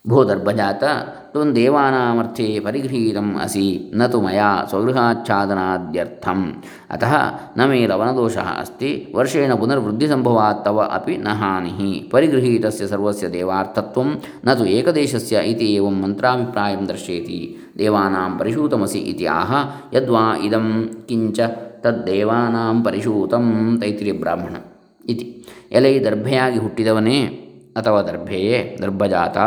ಭೋ ತ್ವ ತ್ವಂ ದೇವಾನಾಮರ್ಥೆ ಪರಿಗೃಹೀತಂ ಅಸಿ ನ ತು ಮಯಾ ಸ್ವಗೃಹಾಚ್ಛಾದನಾದ್ಯರ್ಥಂ ಅತಃ ನ ಮೇ ಲವನದೋಷ ಅಸ್ತಿ ವರ್ಷೇಣ ಪುನರ್ವೃದ್ಧಿಸಂಭವಾತ್ ತವ ಅಪಿ ನ ಹಾನಿ ಪರಿಗೃಹೀತಸ್ಯ ಸರ್ವಸ್ಯ ದೇವಾರ್ಥತ್ವಂ ನ ತು ಏಕದೇಶಸ್ಯ ಇತಿ ಏವಂ ಮಂತ್ರಾಭಿಪ್ರಾಯಂ ದರ್ಶಯತಿ ದೇವಾನಾಂ ಪರಿಶೂತಮಸಿ ಇತಿ ಆಹ ಯದ್ವಾ ಇದಂ ಕಿಂಚ ತದ್ದೇವಾನಾಂ ಪರಿಶೂತಂ ತೈತ್ರಿಯ ಬ್ರಾಹ್ಮಣ ಇತಿ ಎಲೈ ದರ್ಭೆಯಾಗಿ ಹುಟ್ಟಿದವನೇ ಅಥವಾ ದರ್ಭೆಯೇ ದರ್ಭಜಾತ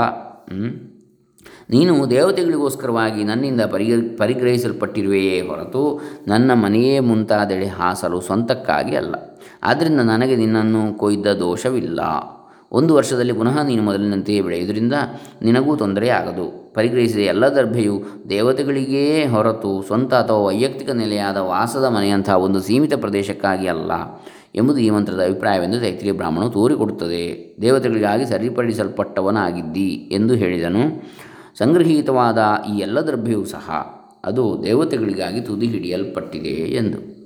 ನೀನು ದೇವತೆಗಳಿಗೋಸ್ಕರವಾಗಿ ನನ್ನಿಂದ ಪರಿಗ, ಪರಿಗ್ರಹಿಸಲ್ಪಟ್ಟಿರುವೆಯೇ ಹೊರತು ನನ್ನ ಮನೆಯೇ ಮುಂತಾದೆಡೆ ಹಾಸಲು ಸ್ವಂತಕ್ಕಾಗಿ ಅಲ್ಲ. ಆದ್ದರಿಂದ ನನಗೆ ನಿನ್ನನ್ನು ಕೊಯ್ದ ದೋಷವಿಲ್ಲ. ಒಂದು ವರ್ಷದಲ್ಲಿ ಪುನಃ ನೀನು ಮೊದಲಿನಂತೆಯೇ ಬೆಳೆಯುವುದರಿಂದ ನಿನಗೂ ತೊಂದರೆ ಆಗದು. ಪರಿಗ್ರಹಿಸಿದ ಎಲ್ಲ ದರ್ಭೆಯು ದೇವತೆಗಳಿಗೇ ಹೊರತು ಸ್ವಂತ ಅಥವಾ ವೈಯಕ್ತಿಕ ನೆಲೆಯಾದ ವಾಸದ ಮನೆಯಂತಹ ಒಂದು ಸೀಮಿತ ಪ್ರದೇಶಕ್ಕಾಗಿ ಅಲ್ಲ. ಎಂಬುದು ಈ ಮಂತ್ರದ ಅಭಿಪ್ರಾಯವೆಂದು ತೈತ್ರಿಯ ಬ್ರಾಹ್ಮಣವು ತೋರಿಕೊಡುತ್ತದೆ. ದೇವತೆಗಳಿಗಾಗಿ ಸರಿಪಡಿಸಲ್ಪಟ್ಟವನಾಗಿದ್ದಿ ಎಂದು ಹೇಳಿದನು. ಸಂಗ್ರಹೀತವಾದ ಈ ಎಲ್ಲ ದ್ರವ್ಯವೂ ಸಹ ಅದು ದೇವತೆಗಳಿಗಾಗಿ ತುದಿ ಹಿಡಿಯಲ್ಪಟ್ಟಿದೆ ಎಂದು.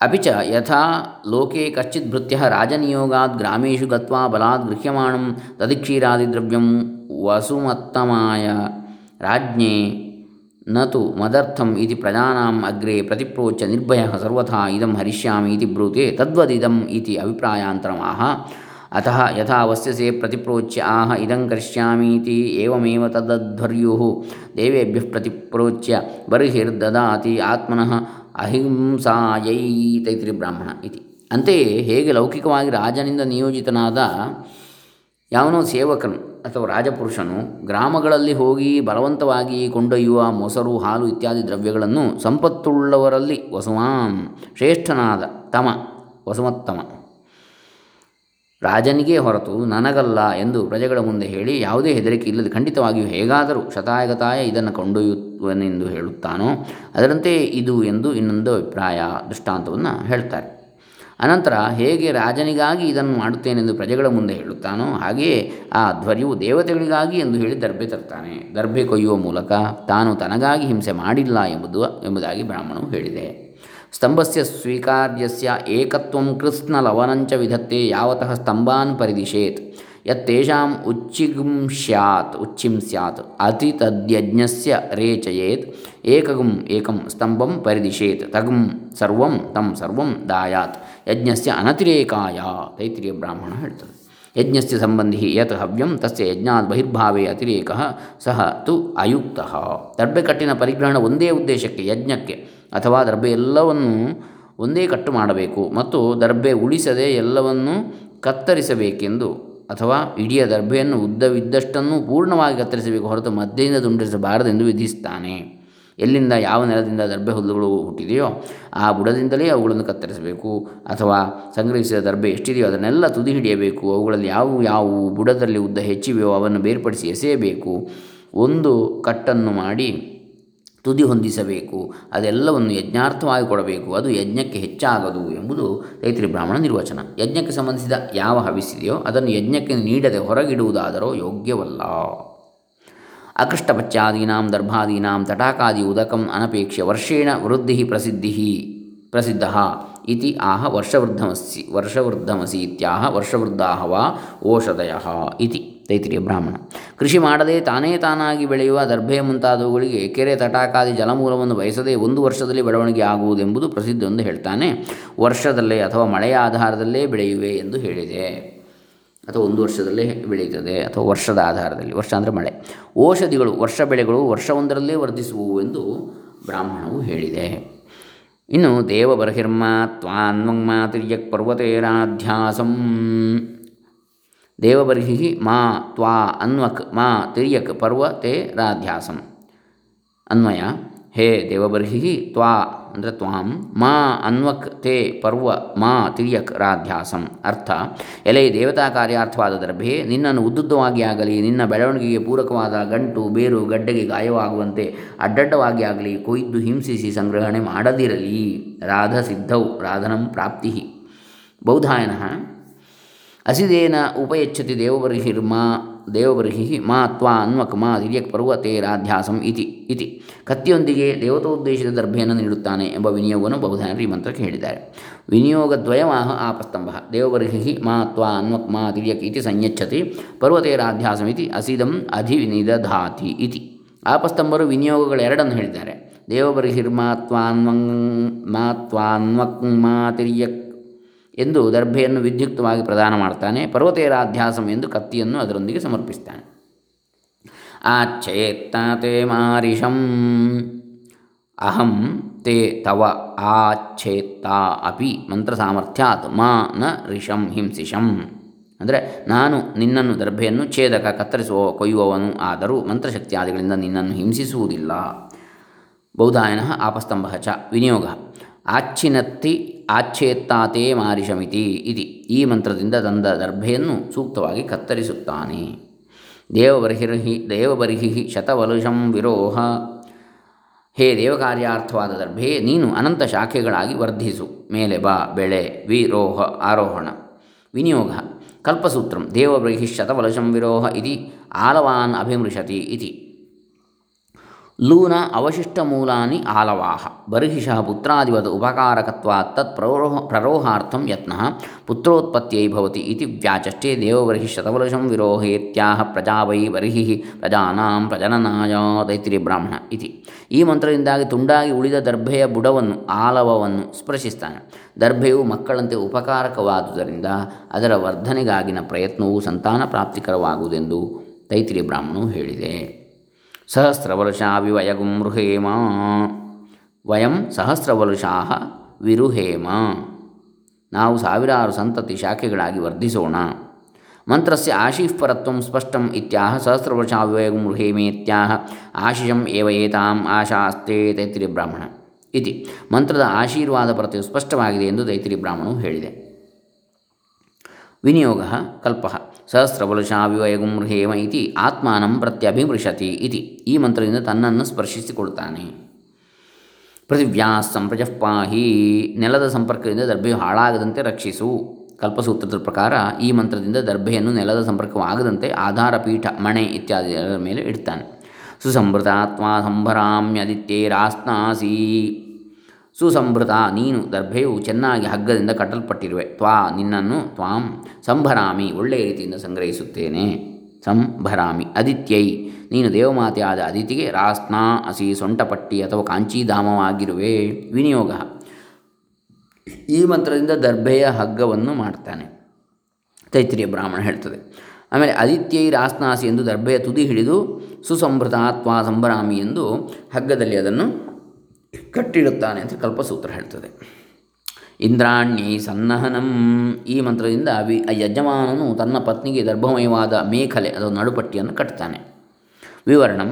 ಅಪಿಚ ಯಥಾ ಲೋಕೆ ಕಶ್ಚಿತ್ ಭೃತ್ಯ ರಾಜನಿಯೋಗಾತ್ ಗ್ರಾಮೇಶು ಗತ್ವಾ ಬಲಾತ್ ಗೃಹ್ಯಮಾಣಂ ತದಿಕ್ಷೀರಾದಿದ್ರವ್ಯಂ ವಸುಮತ್ತಮಾಯ. ರಾಜ್ಞೆ ನತು ಮದರ್ಥಂ ಇತಿ ಪ್ರಜಾನಾಂ ಅಗ್ರೆ ಪ್ರತಿಪ್ರೋಚ್ಯ ನಿರ್ಭಯ ಸರ್ವಥಾ ಇದಂ ಹರಿಷ್ಯಾಮಿ ಇತಿ ಬ್ರೂತೆ ತದ್ವದಿದಂ ಇತಿ ಅಭಿಪ್ರಾಯಾಂತರಮಾಹ ಅತಃ ಯಥಾ ವಸ್ಯಸೆ ಪ್ರತಿಪ್ರೋಚ್ಯ ಆಹ ಇದಂ ಕರಿಷ್ಯಾಮೀತಿ ಏವಮೇವ ತದಧ್ವರ್ಯುಃ ದೇವೇಭ್ಯ ಪ್ರತಿಪ್ರೋಚ್ಯ ಬರ್ಹಿರ್ದದಾತಿ ಆತ್ಮನಃ ಅಹಿಂಸಾಯೈ ತೈತ್ರಿ ಬ್ರಾಹ್ಮಣ ಇತಿ. ಅಂತೆಯೇ ಹೇಗೆ ಲೌಕಿಕವಾಗಿ ರಾಜನಿಂದ ನಿಯೋಜಿತನಾದ ಯಾವನೋ ಸೇವಕನು ಅಥವಾ ರಾಜಪುರುಷನು ಗ್ರಾಮಗಳಲ್ಲಿ ಹೋಗಿ ಬಲವಂತವಾಗಿ ಕೊಂಡೊಯ್ಯುವ ಮೊಸರು, ಹಾಲು ಇತ್ಯಾದಿ ದ್ರವ್ಯಗಳನ್ನು ಸಂಪತ್ತುಳ್ಳವರಲ್ಲಿ ವಸುವಾಂ ಶ್ರೇಷ್ಠನಾದ ತಮ, ವಸುಮತ್ತಮ. ರಾಜನಿಗೆ ಹೊರತು ನನಗಲ್ಲ ಎಂದು ಪ್ರಜೆಗಳ ಮುಂದೆ ಹೇಳಿ ಯಾವುದೇ ಹೆದರಿಕೆ ಇಲ್ಲದೆ ಖಂಡಿತವಾಗಿಯೂ ಹೇಗಾದರೂ ಶತಾಯಗತಾಯ ಇದನ್ನು ಕೊಂಡೊಯ್ಯುವನೆಂದು ಹೇಳುತ್ತಾನೋ ಅದರಂತೆ ಇದು ಎಂದು ಇನ್ನೊಂದು ಅಭಿಪ್ರಾಯ, ದೃಷ್ಟಾಂತವನ್ನು ಹೇಳ್ತಾರೆ. ಅನಂತರ ಹೇಗೆ ರಾಜನಿಗಾಗಿ ಇದನ್ನು ಮಾಡುತ್ತೇನೆಂದು ಪ್ರಜೆಗಳ ಮುಂದೆ ಹೇಳುತ್ತಾನೋ ಹಾಗೆಯೇ ಆ ಧ್ವರ್ಯವು ದೇವತೆಗಳಿಗಾಗಿ ಎಂದು ಹೇಳಿ ದರ್ಭೆ ತರ್ತಾನೆ. ದರ್ಭೆ ಕೊಯ್ಯುವ ಮೂಲಕ ತಾನು ತನಗಾಗಿ ಹಿಂಸೆ ಮಾಡಿಲ್ಲ ಎಂಬುದು, ಎಂಬುದಾಗಿ ಬ್ರಾಹ್ಮಣವು ಹೇಳಿದೆ. ಸ್ತಂಭಸ್ಯ ಸ್ವೀಕಾರ್ಯಸ್ಯ ಏಕತ್ವಂ ಕೃತ್ಸ್ನಲವನಂಚ ವಿಧತ್ತೆ ಯಾವತಃ ಸ್ತಂಭಾನ್ ಪರಿದಿಶೇತ್ ಯತ್ತೇಷಾಂ ಉಚ್ಚಿಗುಂ ಸ್ಯಾತ್, ಉಚ್ಚಿಂ ಸ್ಯಾತ್ ಅತಿ ತದ್ಯಜ್ಞಸ್ಯ ರೇಚಯೇತ್, ಏಕಗುಂ ಏಕಂ ಸ್ತಂಭಂ ಪರಿದಿಶೇತ್ ತಗುಂ ಸರ್ವಂ ತಂ ಸರ್ವಂ ದಾಯಾತ್. ಯಜ್ಞಸ್ಯ ಅನತಿರೇಕಾಯ, ತೈತ್ರಿಯ ಬ್ರಾಹ್ಮಣ ಹೇಳ್ತದೆ ಯಜ್ಞಸ್ಯ ಸಂಬಂಧಿ ಯತ್ ಹವ್ಯಂ, ತಸ್ಯ ಯಜ್ಞಾತ್ ಬಹಿರ್ಭಾವೇ ಅತಿರೇಕ, ಸಹ ತು ಅಯುಕ್ತ. ದರ್ಬೆಕಟ್ಟಿನ ಪರಿಗ್ರಹಣ ಒಂದೇ ಉದ್ದೇಶಕ್ಕೆ, ಯಜ್ಞಕ್ಕೆ, ಅಥವಾ ದರ್ಬೆ ಎಲ್ಲವನ್ನು ಒಂದೇ ಕಟ್ಟು ಮಾಡಬೇಕು ಮತ್ತು ದರ್ಬೆ ಉಳಿಸದೆ ಎಲ್ಲವನ್ನು ಕತ್ತರಿಸಬೇಕೆಂದು ಅಥವಾ ಇಡೀ ದರ್ಭೆಯನ್ನು ಉದ್ದವಿದ್ದಷ್ಟನ್ನು ಪೂರ್ಣವಾಗಿ ಕತ್ತರಿಸಬೇಕು ಹೊರತು ಮಧ್ಯೆಯಿಂದ ತುಂಡರಿಸಬಾರದೆಂದು ವಿಧಿಸ್ತಾನೆ. ಎಲ್ಲಿಂದ ಯಾವ ನೆಲದಿಂದ ದರ್ಬೆ ಹುಲ್ಲುಗಳು ಹುಟ್ಟಿದೆಯೋ ಆ ಬುಡದಿಂದಲೇ ಅವುಗಳನ್ನು ಕತ್ತರಿಸಬೇಕು. ಅಥವಾ ಸಂಗ್ರಹಿಸಿದ ದರ್ಬೆ ಎಷ್ಟಿದೆಯೋ ಅದನ್ನೆಲ್ಲ ತುದಿ ಹಿಡಿಯಬೇಕು. ಅವುಗಳಲ್ಲಿ ಯಾವುವು ಯಾವುವು ಬುಡದಲ್ಲಿ ಉದ್ದ ಹೆಚ್ಚಿವೆಯೋ ಅವನ್ನು ಬೇರ್ಪಡಿಸಿ ಎಸೆಯಬೇಕು. ಒಂದು ಕಟ್ಟನ್ನು ಮಾಡಿ ತುದಿ ಹೊಂದಿಸಬೇಕು. ಅದೆಲ್ಲವನ್ನು ಯಜ್ಞಾರ್ಥವಾಗಿ ಕೊಡಬೇಕು. ಅದು ಯಜ್ಞಕ್ಕೆ ಹೆಚ್ಚಾಗದು ಎಂಬುದು ತೈತ್ರಿ ಬ್ರಾಹ್ಮಣ ನಿರ್ವಚನ. ಯಜ್ಞಕ್ಕೆ ಸಂಬಂಧಿಸಿದ ಯಾವ ಹವಿಸಿದೆಯೋ ಅದನ್ನು ಯಜ್ಞಕ್ಕೆ ನೀಡದೆ ಹೊರಗಿಡುವುದಾದರೂ ಯೋಗ್ಯವಲ್ಲ. ಅಕೃಷ್ಟಪಚ್ಚಾದೀನಾಂ ದರ್ಭಾದೀನಾಂ ತಟಾಕಾದಿ ಉದಕಂ ಅನಪೇಕ್ಷ್ಯ ವರ್ಷೇಣ ವೃದ್ಧಿ ಪ್ರಸಿದ್ಧಿ ಪ್ರಸಿದ್ಧ ಇತಿ ಆಹ ವರ್ಷವೃದ್ಧಮಸಿ ವರ್ಷವೃದ್ಧಮಸಿ ಇತ್ಯಾಹ ವರ್ಷವೃದ್ಧಾಹ ವಾ ಓಷಧಯ ಇತಿ ತೈತ್ರಿಯ ಬ್ರಾಹ್ಮಣ. ಕೃಷಿ ಮಾಡದೆ ತಾನೇ ತಾನಾಗಿ ಬೆಳೆಯುವ ದರ್ಭೆ ಮುಂತಾದವುಗಳಿಗೆ ಕೆರೆ ತಟಾಕಾದಿ ಜಲಮೂಲವನ್ನು ಬಯಸದೆ ಒಂದು ವರ್ಷದಲ್ಲಿ ಬೆಳವಣಿಗೆ ಆಗುವುದೆಂಬುದು ಪ್ರಸಿದ್ಧ ಎಂದು ಹೇಳ್ತಾನೆ. ವರ್ಷದಲ್ಲೇ ಅಥವಾ ಮಳೆಯ ಆಧಾರದಲ್ಲೇ ಬೆಳೆಯುವೆ ಎಂದು ಹೇಳಿದೆ. ಅಥವಾ ಒಂದು ವರ್ಷದಲ್ಲಿ ಬೆಳೆಯುತ್ತದೆ ಅಥವಾ ವರ್ಷದ ಆಧಾರದಲ್ಲಿ, ವರ್ಷ ಅಂದರೆ ಮಳೆ. ಔಷಧಿಗಳು, ವರ್ಷ ಬೆಳೆಗಳು ವರ್ಷವೊಂದರಲ್ಲೇ ವರ್ಧಿಸುವು ಎಂದು ಬ್ರಾಹ್ಮಣವು ಹೇಳಿದೆ. ಇನ್ನು ದೇವ ಬರಹಿರ್ಮಾ ತ್ವಾನ್ವಂಗ್ಮಾ ತಿರ್ಯಕ್ ಪರ್ವತೇರಾಧ್ಯಾಸಂ. ದೇವಬರ್ಹಿ ಮಾ ತ್ವಾ ಅನ್ವಕ್, ಮಾ ತಿರ್ಯಕ್ ಪರ್ವತೇರಾಧ್ಯಾಸಂ. ಅನ್ವಯ ಹೇ ದೇವಬರ್ಹಿ ತ್ವಾ ಅಂದರೆ ತ್ವಾಂ, ಮಾ ಅನ್ವಕ್ ತೇ ಪರ್ವ, ಮಾ ತಿರ್ಯಕ್ ರಾಧ್ಯಾಸಂ. ಅರ್ಥ, ಎಲೆ ದೇವತಾ ಕಾರ್ಯಾರ್ಥವಾದ ದರ್ಭೆ ನಿನ್ನನ್ನು ಉದ್ದುದ್ದವಾಗಿ ಆಗಲಿ, ನಿನ್ನ ಬೆಳವಣಿಗೆಗೆ ಪೂರಕವಾದ ಗಂಟು, ಬೇರು, ಗಡ್ಡೆಗೆ ಗಾಯವಾಗುವಂತೆ ಅಡ್ಡಡ್ಡವಾಗಿ ಆಗಲಿ, ಕೊಯ್ದು ಹಿಂಸಿಸಿ ಸಂಗ್ರಹಣೆ ಮಾಡದಿರಲಿ. ರಾಧ ಸಿದ್ಧೌ, ರಾಧನಂ ಪ್ರಾಪ್ತಿ ಬೌಧಾಯನಃ ಅಸಿದೇನ ಉಪಯಚ್ಛತಿ ದೇವಬರ್ಹಿರ್ಮಾ ದೇವಬರ್ಹಿ ಮಾ ತ್ವಾ ಅನ್ವಕ್ ಮಾ ತಿರ್ಯಕ್ ಪರ್ವತೇರಾಧ್ಯಾಸಂ ಇತಿ ಇತಿ. ಕತ್ತಿಯೊಂದಿಗೆ ದೇವತೋದ್ದೇಶದ ದರ್ಭೆಯನ್ನು ನೀಡುತ್ತಾನೆ ಎಂಬ ವಿನಿಯೋಗವನ್ನು ಬಹುಧಾನರು ಈ ಮಂತ್ರಕ್ಕೆ ಹೇಳಿದ್ದಾರೆ ವಿನಿಯೋಗದ್ವಯಮಾಹ ಆಪಸ್ತಂಭ ದೇವಬರ್ಹಿ ಮಾ ತ್ವಾ ಅನ್ವಕ್ ಮಾ ತಿರ್ಯಕ್ ಇತಿ ಸಂಯಚ್ಛತಿ ಪರ್ವತೇರಾಧ್ಯಾಸಂ ಇತಿ ಅಸಿದಂ ಅಧಿನಿದಧಾತಿ ಇತಿ. ಆಪಸ್ತಂಭರು ವಿನಿಯೋಗಗಳೆರಡನ್ನು ಹೇಳಿದ್ದಾರೆ. ದೇವಬರ್ಹಿರ್ಮಾತ್ವಾನ್ವಂಗ್ ಮಾತ್ವಾನ್ವಕ್ ಮಾ ಮಾ ತಿರ್ಯಕ್ ಎಂದು ದರ್ಭೆಯನ್ನು ವಿದ್ಯುಕ್ತವಾಗಿ ಪ್ರದಾನ ಮಾಡ್ತಾನೆ, ಪರ್ವತೇರಾಧ್ಯಾಸಂ ಎಂದು ಕತ್ತಿಯನ್ನು ಅದರೊಂದಿಗೆ ಸಮರ್ಪಿಸ್ತಾನೆ. ಆಚ್ಛೇತ್ತ ತೇ ಮಾರಿಷಂ, ಅಹಂ ತೇ ತವ ಆಚ್ಛೇತ್ತ ಅಪಿ ಮಂತ್ರ ಸಾಮರ್ಥ್ಯಾತ್ ಮಾ ನ ರಿಷಂ ಹಿಂಸಿಷಂ. ಅಂದರೆ ನಾನು ನಿನ್ನನ್ನು ದರ್ಭೆಯನ್ನು ಛೇದಕ ಕತ್ತರಿಸುವ ಕೊಯ್ಯುವವನು ಆದರೂ ಮಂತ್ರಶಕ್ತಿಯಾದಿಗಳಿಂದ ನಿನ್ನನ್ನು ಹಿಂಸಿಸುವುದಿಲ್ಲ. ಬೌಧಾಯನ ಆಪಸ್ತಂಭ ಚ ವಿನಿಯೋಗ. ಆಚ್ಛಿನತ್ತಿ ಆಚ್ಛೇತ್ತಾತೇ ಮಾರಿಷಮಿತಿ ಇತಿ. ಈ ಮಂತ್ರದಿಂದ ತಂದ ದರ್ಭೆಯನ್ನು ಸೂಕ್ತವಾಗಿ ಕತ್ತರಿಸುತ್ತಾನೆ. ದೇವಬರ್ಹಿರ್ಹಿ ದೇವಬರ್ಹಿ ಶತವಲುಷಂ ವಿರೋಹ. ಹೇ ದೇವಕಾರ್ಯಾರ್ಥವಾದ ದರ್ಭೆ, ನೀನು ಅನಂತ ಶಾಖೆಗಳಾಗಿ ವರ್ಧಿಸು. ಮೇಲೆ ಬಾ, ಬೆಳೆ, ವಿರೋಹ, ಆರೋಹಣ. ವಿನಿಯೋಗ. ಕಲ್ಪಸೂತ್ರಂ ದೇವಬರ್ಹಿ ಶತವಲಶಂ ವಿರೋಹ ಇತಿ, ಆಲವಾನ್ ಅಭಿಮೃಶತಿ ಇತಿ. ಲೂನ ಅವಶಿಷ್ಟಮೂಲಾನಿ ಆಲವಾಹ. ಬರ್ಹಿಷಃ ಪುತ್ರಾದಿವದ ಉಪಕಾರಕತ್ವಾತ್ ತತ್ ಪ್ರರೋಹ ಪ್ರರೋಹಾರ್ಥಂ ಯತ್ನಃ ಪುತ್ರೋತ್ಪತ್ತಿಯೈ ಭವತಿ ಇತಿ ವ್ಯಾಚಷ್ಟೇ ದೇವಬರ್ಹಿ ಶತವರ್ಷಂ ವಿರೋಹೇತ್ಯಾಹ ಪ್ರಜಾ ವೈ ಬರ್ಹಿ ಪ್ರಜಾನಾಂ ಪ್ರಜನನಾಯ ದೈತ್ರಿ ಬ್ರಾಹ್ಮಣ ಇತಿ. ಈ ಮಂತ್ರದಿಂದಾಗಿ ತುಂಡಾಗಿ ಉಳಿದ ದರ್ಭೆಯ ಬುಡವನ್ನು ಆಲವವನ್ನು ಸ್ಪರ್ಶಿಸ್ತಾನೆ ದರ್ಭೆಯು ಮಕ್ಕಳಂತೆ ಉಪಕಾರಕವಾದುದರಿಂದ ಅದರ ವರ್ಧನೆಗಾಗಿನ ಪ್ರಯತ್ನವು ಸಂತಾನ ಪ್ರಾಪ್ತಿಕರವಾಗುವುದೆಂದು ತೈತಿರಿ ಹೇಳಿದೆ. ಸಹಸ್ರವರ್ಷಾ ವಿವಯಗುಂ ವಯಂ ಸಹಸ್ರವರುಷಾ ವಿರುಹೇಮ. ನಾವು ಸಾವಿರಾರು ಸಂತತಿ ಶಾಖೆಗಳಾಗಿ ವರ್ಧಿಸೋಣ. ಮಂತ್ರಸ್ಯ ಆಶೀಃಪರತ್ವ ಸ್ಪಷ್ಟಂ ಇತ್ಯಾಹ ಸಹಸ್ರವರ್ಷಾ ವಿವಯಗುಂ ಆಶಿಷಂ ಏವ ಆಶಾಸ್ತೆ ತೈತಿರಿ ಬ್ರಾಹ್ಮಣ ಇತಿ ಮಂತ್ರದ ಆಶೀರ್ವಾದ ಪರತೆಯು ಸ್ಪಷ್ಟವಾಗಿದೆ ಎಂದು ತೈತಿರಿ ಬ್ರಾಹ್ಮಣವು ಹೇಳಿದೆ. ವಿನಿಯೋಗ ಕಲ್ಪ. ಸಹಸ್ರಬಲಶಾ ವಿವಯಗುಂ ಹೇಮ ಇತಿ ಆತ್ಮಾನಂ ಪ್ರತ್ಯಭಿಮೃಷತಿ ಇತಿ. ಈ ಮಂತ್ರದಿಂದ ತನ್ನನ್ನು ಸ್ಪರ್ಶಿಸಿಕೊಳ್ತಾನೆ. ಪೃಥಿವ್ಯಾ ಸಂಪ್ರಜಃ ಪಾಹಿ ನೆಲದ ಸಂಪರ್ಕದಿಂದ ದರ್ಭೆಯು ಹಾಳಾಗದಂತೆ ರಕ್ಷಿಸು. ಕಲ್ಪಸೂತ್ರದ ಪ್ರಕಾರ ಈ ಮಂತ್ರದಿಂದ ದರ್ಭೆಯನ್ನು ನೆಲದ ಸಂಪರ್ಕವಾಗದಂತೆ ಆಧಾರ ಪೀಠ, ಮಣೆ ಇತ್ಯಾದಿಗಳ ಮೇಲೆ ಇಡ್ತಾನೆ. ಸುಸಂಭೃತಾತ್ಮ ಸಂಭರಾಮ್ಯದಿತ್ಯೇರಾಸ್ನಾಸಿ ಸುಸಂಭೃತ, ನೀನು ದರ್ಭೆಯು ಚೆನ್ನಾಗಿ ಹಗ್ಗದಿಂದ ಕಟ್ಟಲ್ಪಟ್ಟಿರುವೆ. ತ್ವಾ, ನಿನ್ನನ್ನು ತ್ವಾಂ ಸಂಭರಾಮಿ ಒಳ್ಳೆಯ ರೀತಿಯಿಂದ ಸಂಗ್ರಹಿಸುತ್ತೇನೆ. ಸಂಭರಾಮಿ ಅದಿತ್ಯೈ ನೀನು ದೇವಮಾತೆಯಾದ ಅದಿತಿಗೆ ರಾಸ್ನಾ, ಅಸಿ, ಸೊಂಟಪಟ್ಟಿ ಅಥವಾ ಕಾಂಚೀಧಾಮವಾಗಿರುವೆ. ವಿನಿಯೋಗ, ಈ ಮಂತ್ರದಿಂದ ದರ್ಭೆಯ ಹಗ್ಗವನ್ನು ಮಾಡ್ತಾನೆ. ತೈತ್ರಿಯ ಬ್ರಾಹ್ಮಣ ಹೇಳ್ತದೆ. ಆಮೇಲೆ ಅದಿತ್ಯೈ ರಾಸ್ನಾಸಿ ಎಂದು ದರ್ಭೆಯ ತುದಿ ಹಿಡಿದು ಸುಸಂಭೃತ, ತ್ವಾ, ಸಂಭರಾಮಿ ಎಂದು ಹಗ್ಗದಲ್ಲಿ ಅದನ್ನು ಕಟ್ಟಿಡುತ್ತಾನೆ ಅಂತ ಕಲ್ಪಸೂತ್ರ ಹೇಳ್ತದೆ. ಇಂದ್ರಾಣಿ ಸನ್ನಹನಂ. ಈ ಮಂತ್ರದಿಂದ ವಿ ಯಜಮಾನನು ತನ್ನ ಪತ್ನಿಗೆ ದರ್ಭಮಯವಾದ ಮೇಖಲೆ ಅಥವಾ ನಡುಪಟ್ಟಿಯನ್ನು ಕಟ್ತಾನೆ. ವಿವರಣಂ.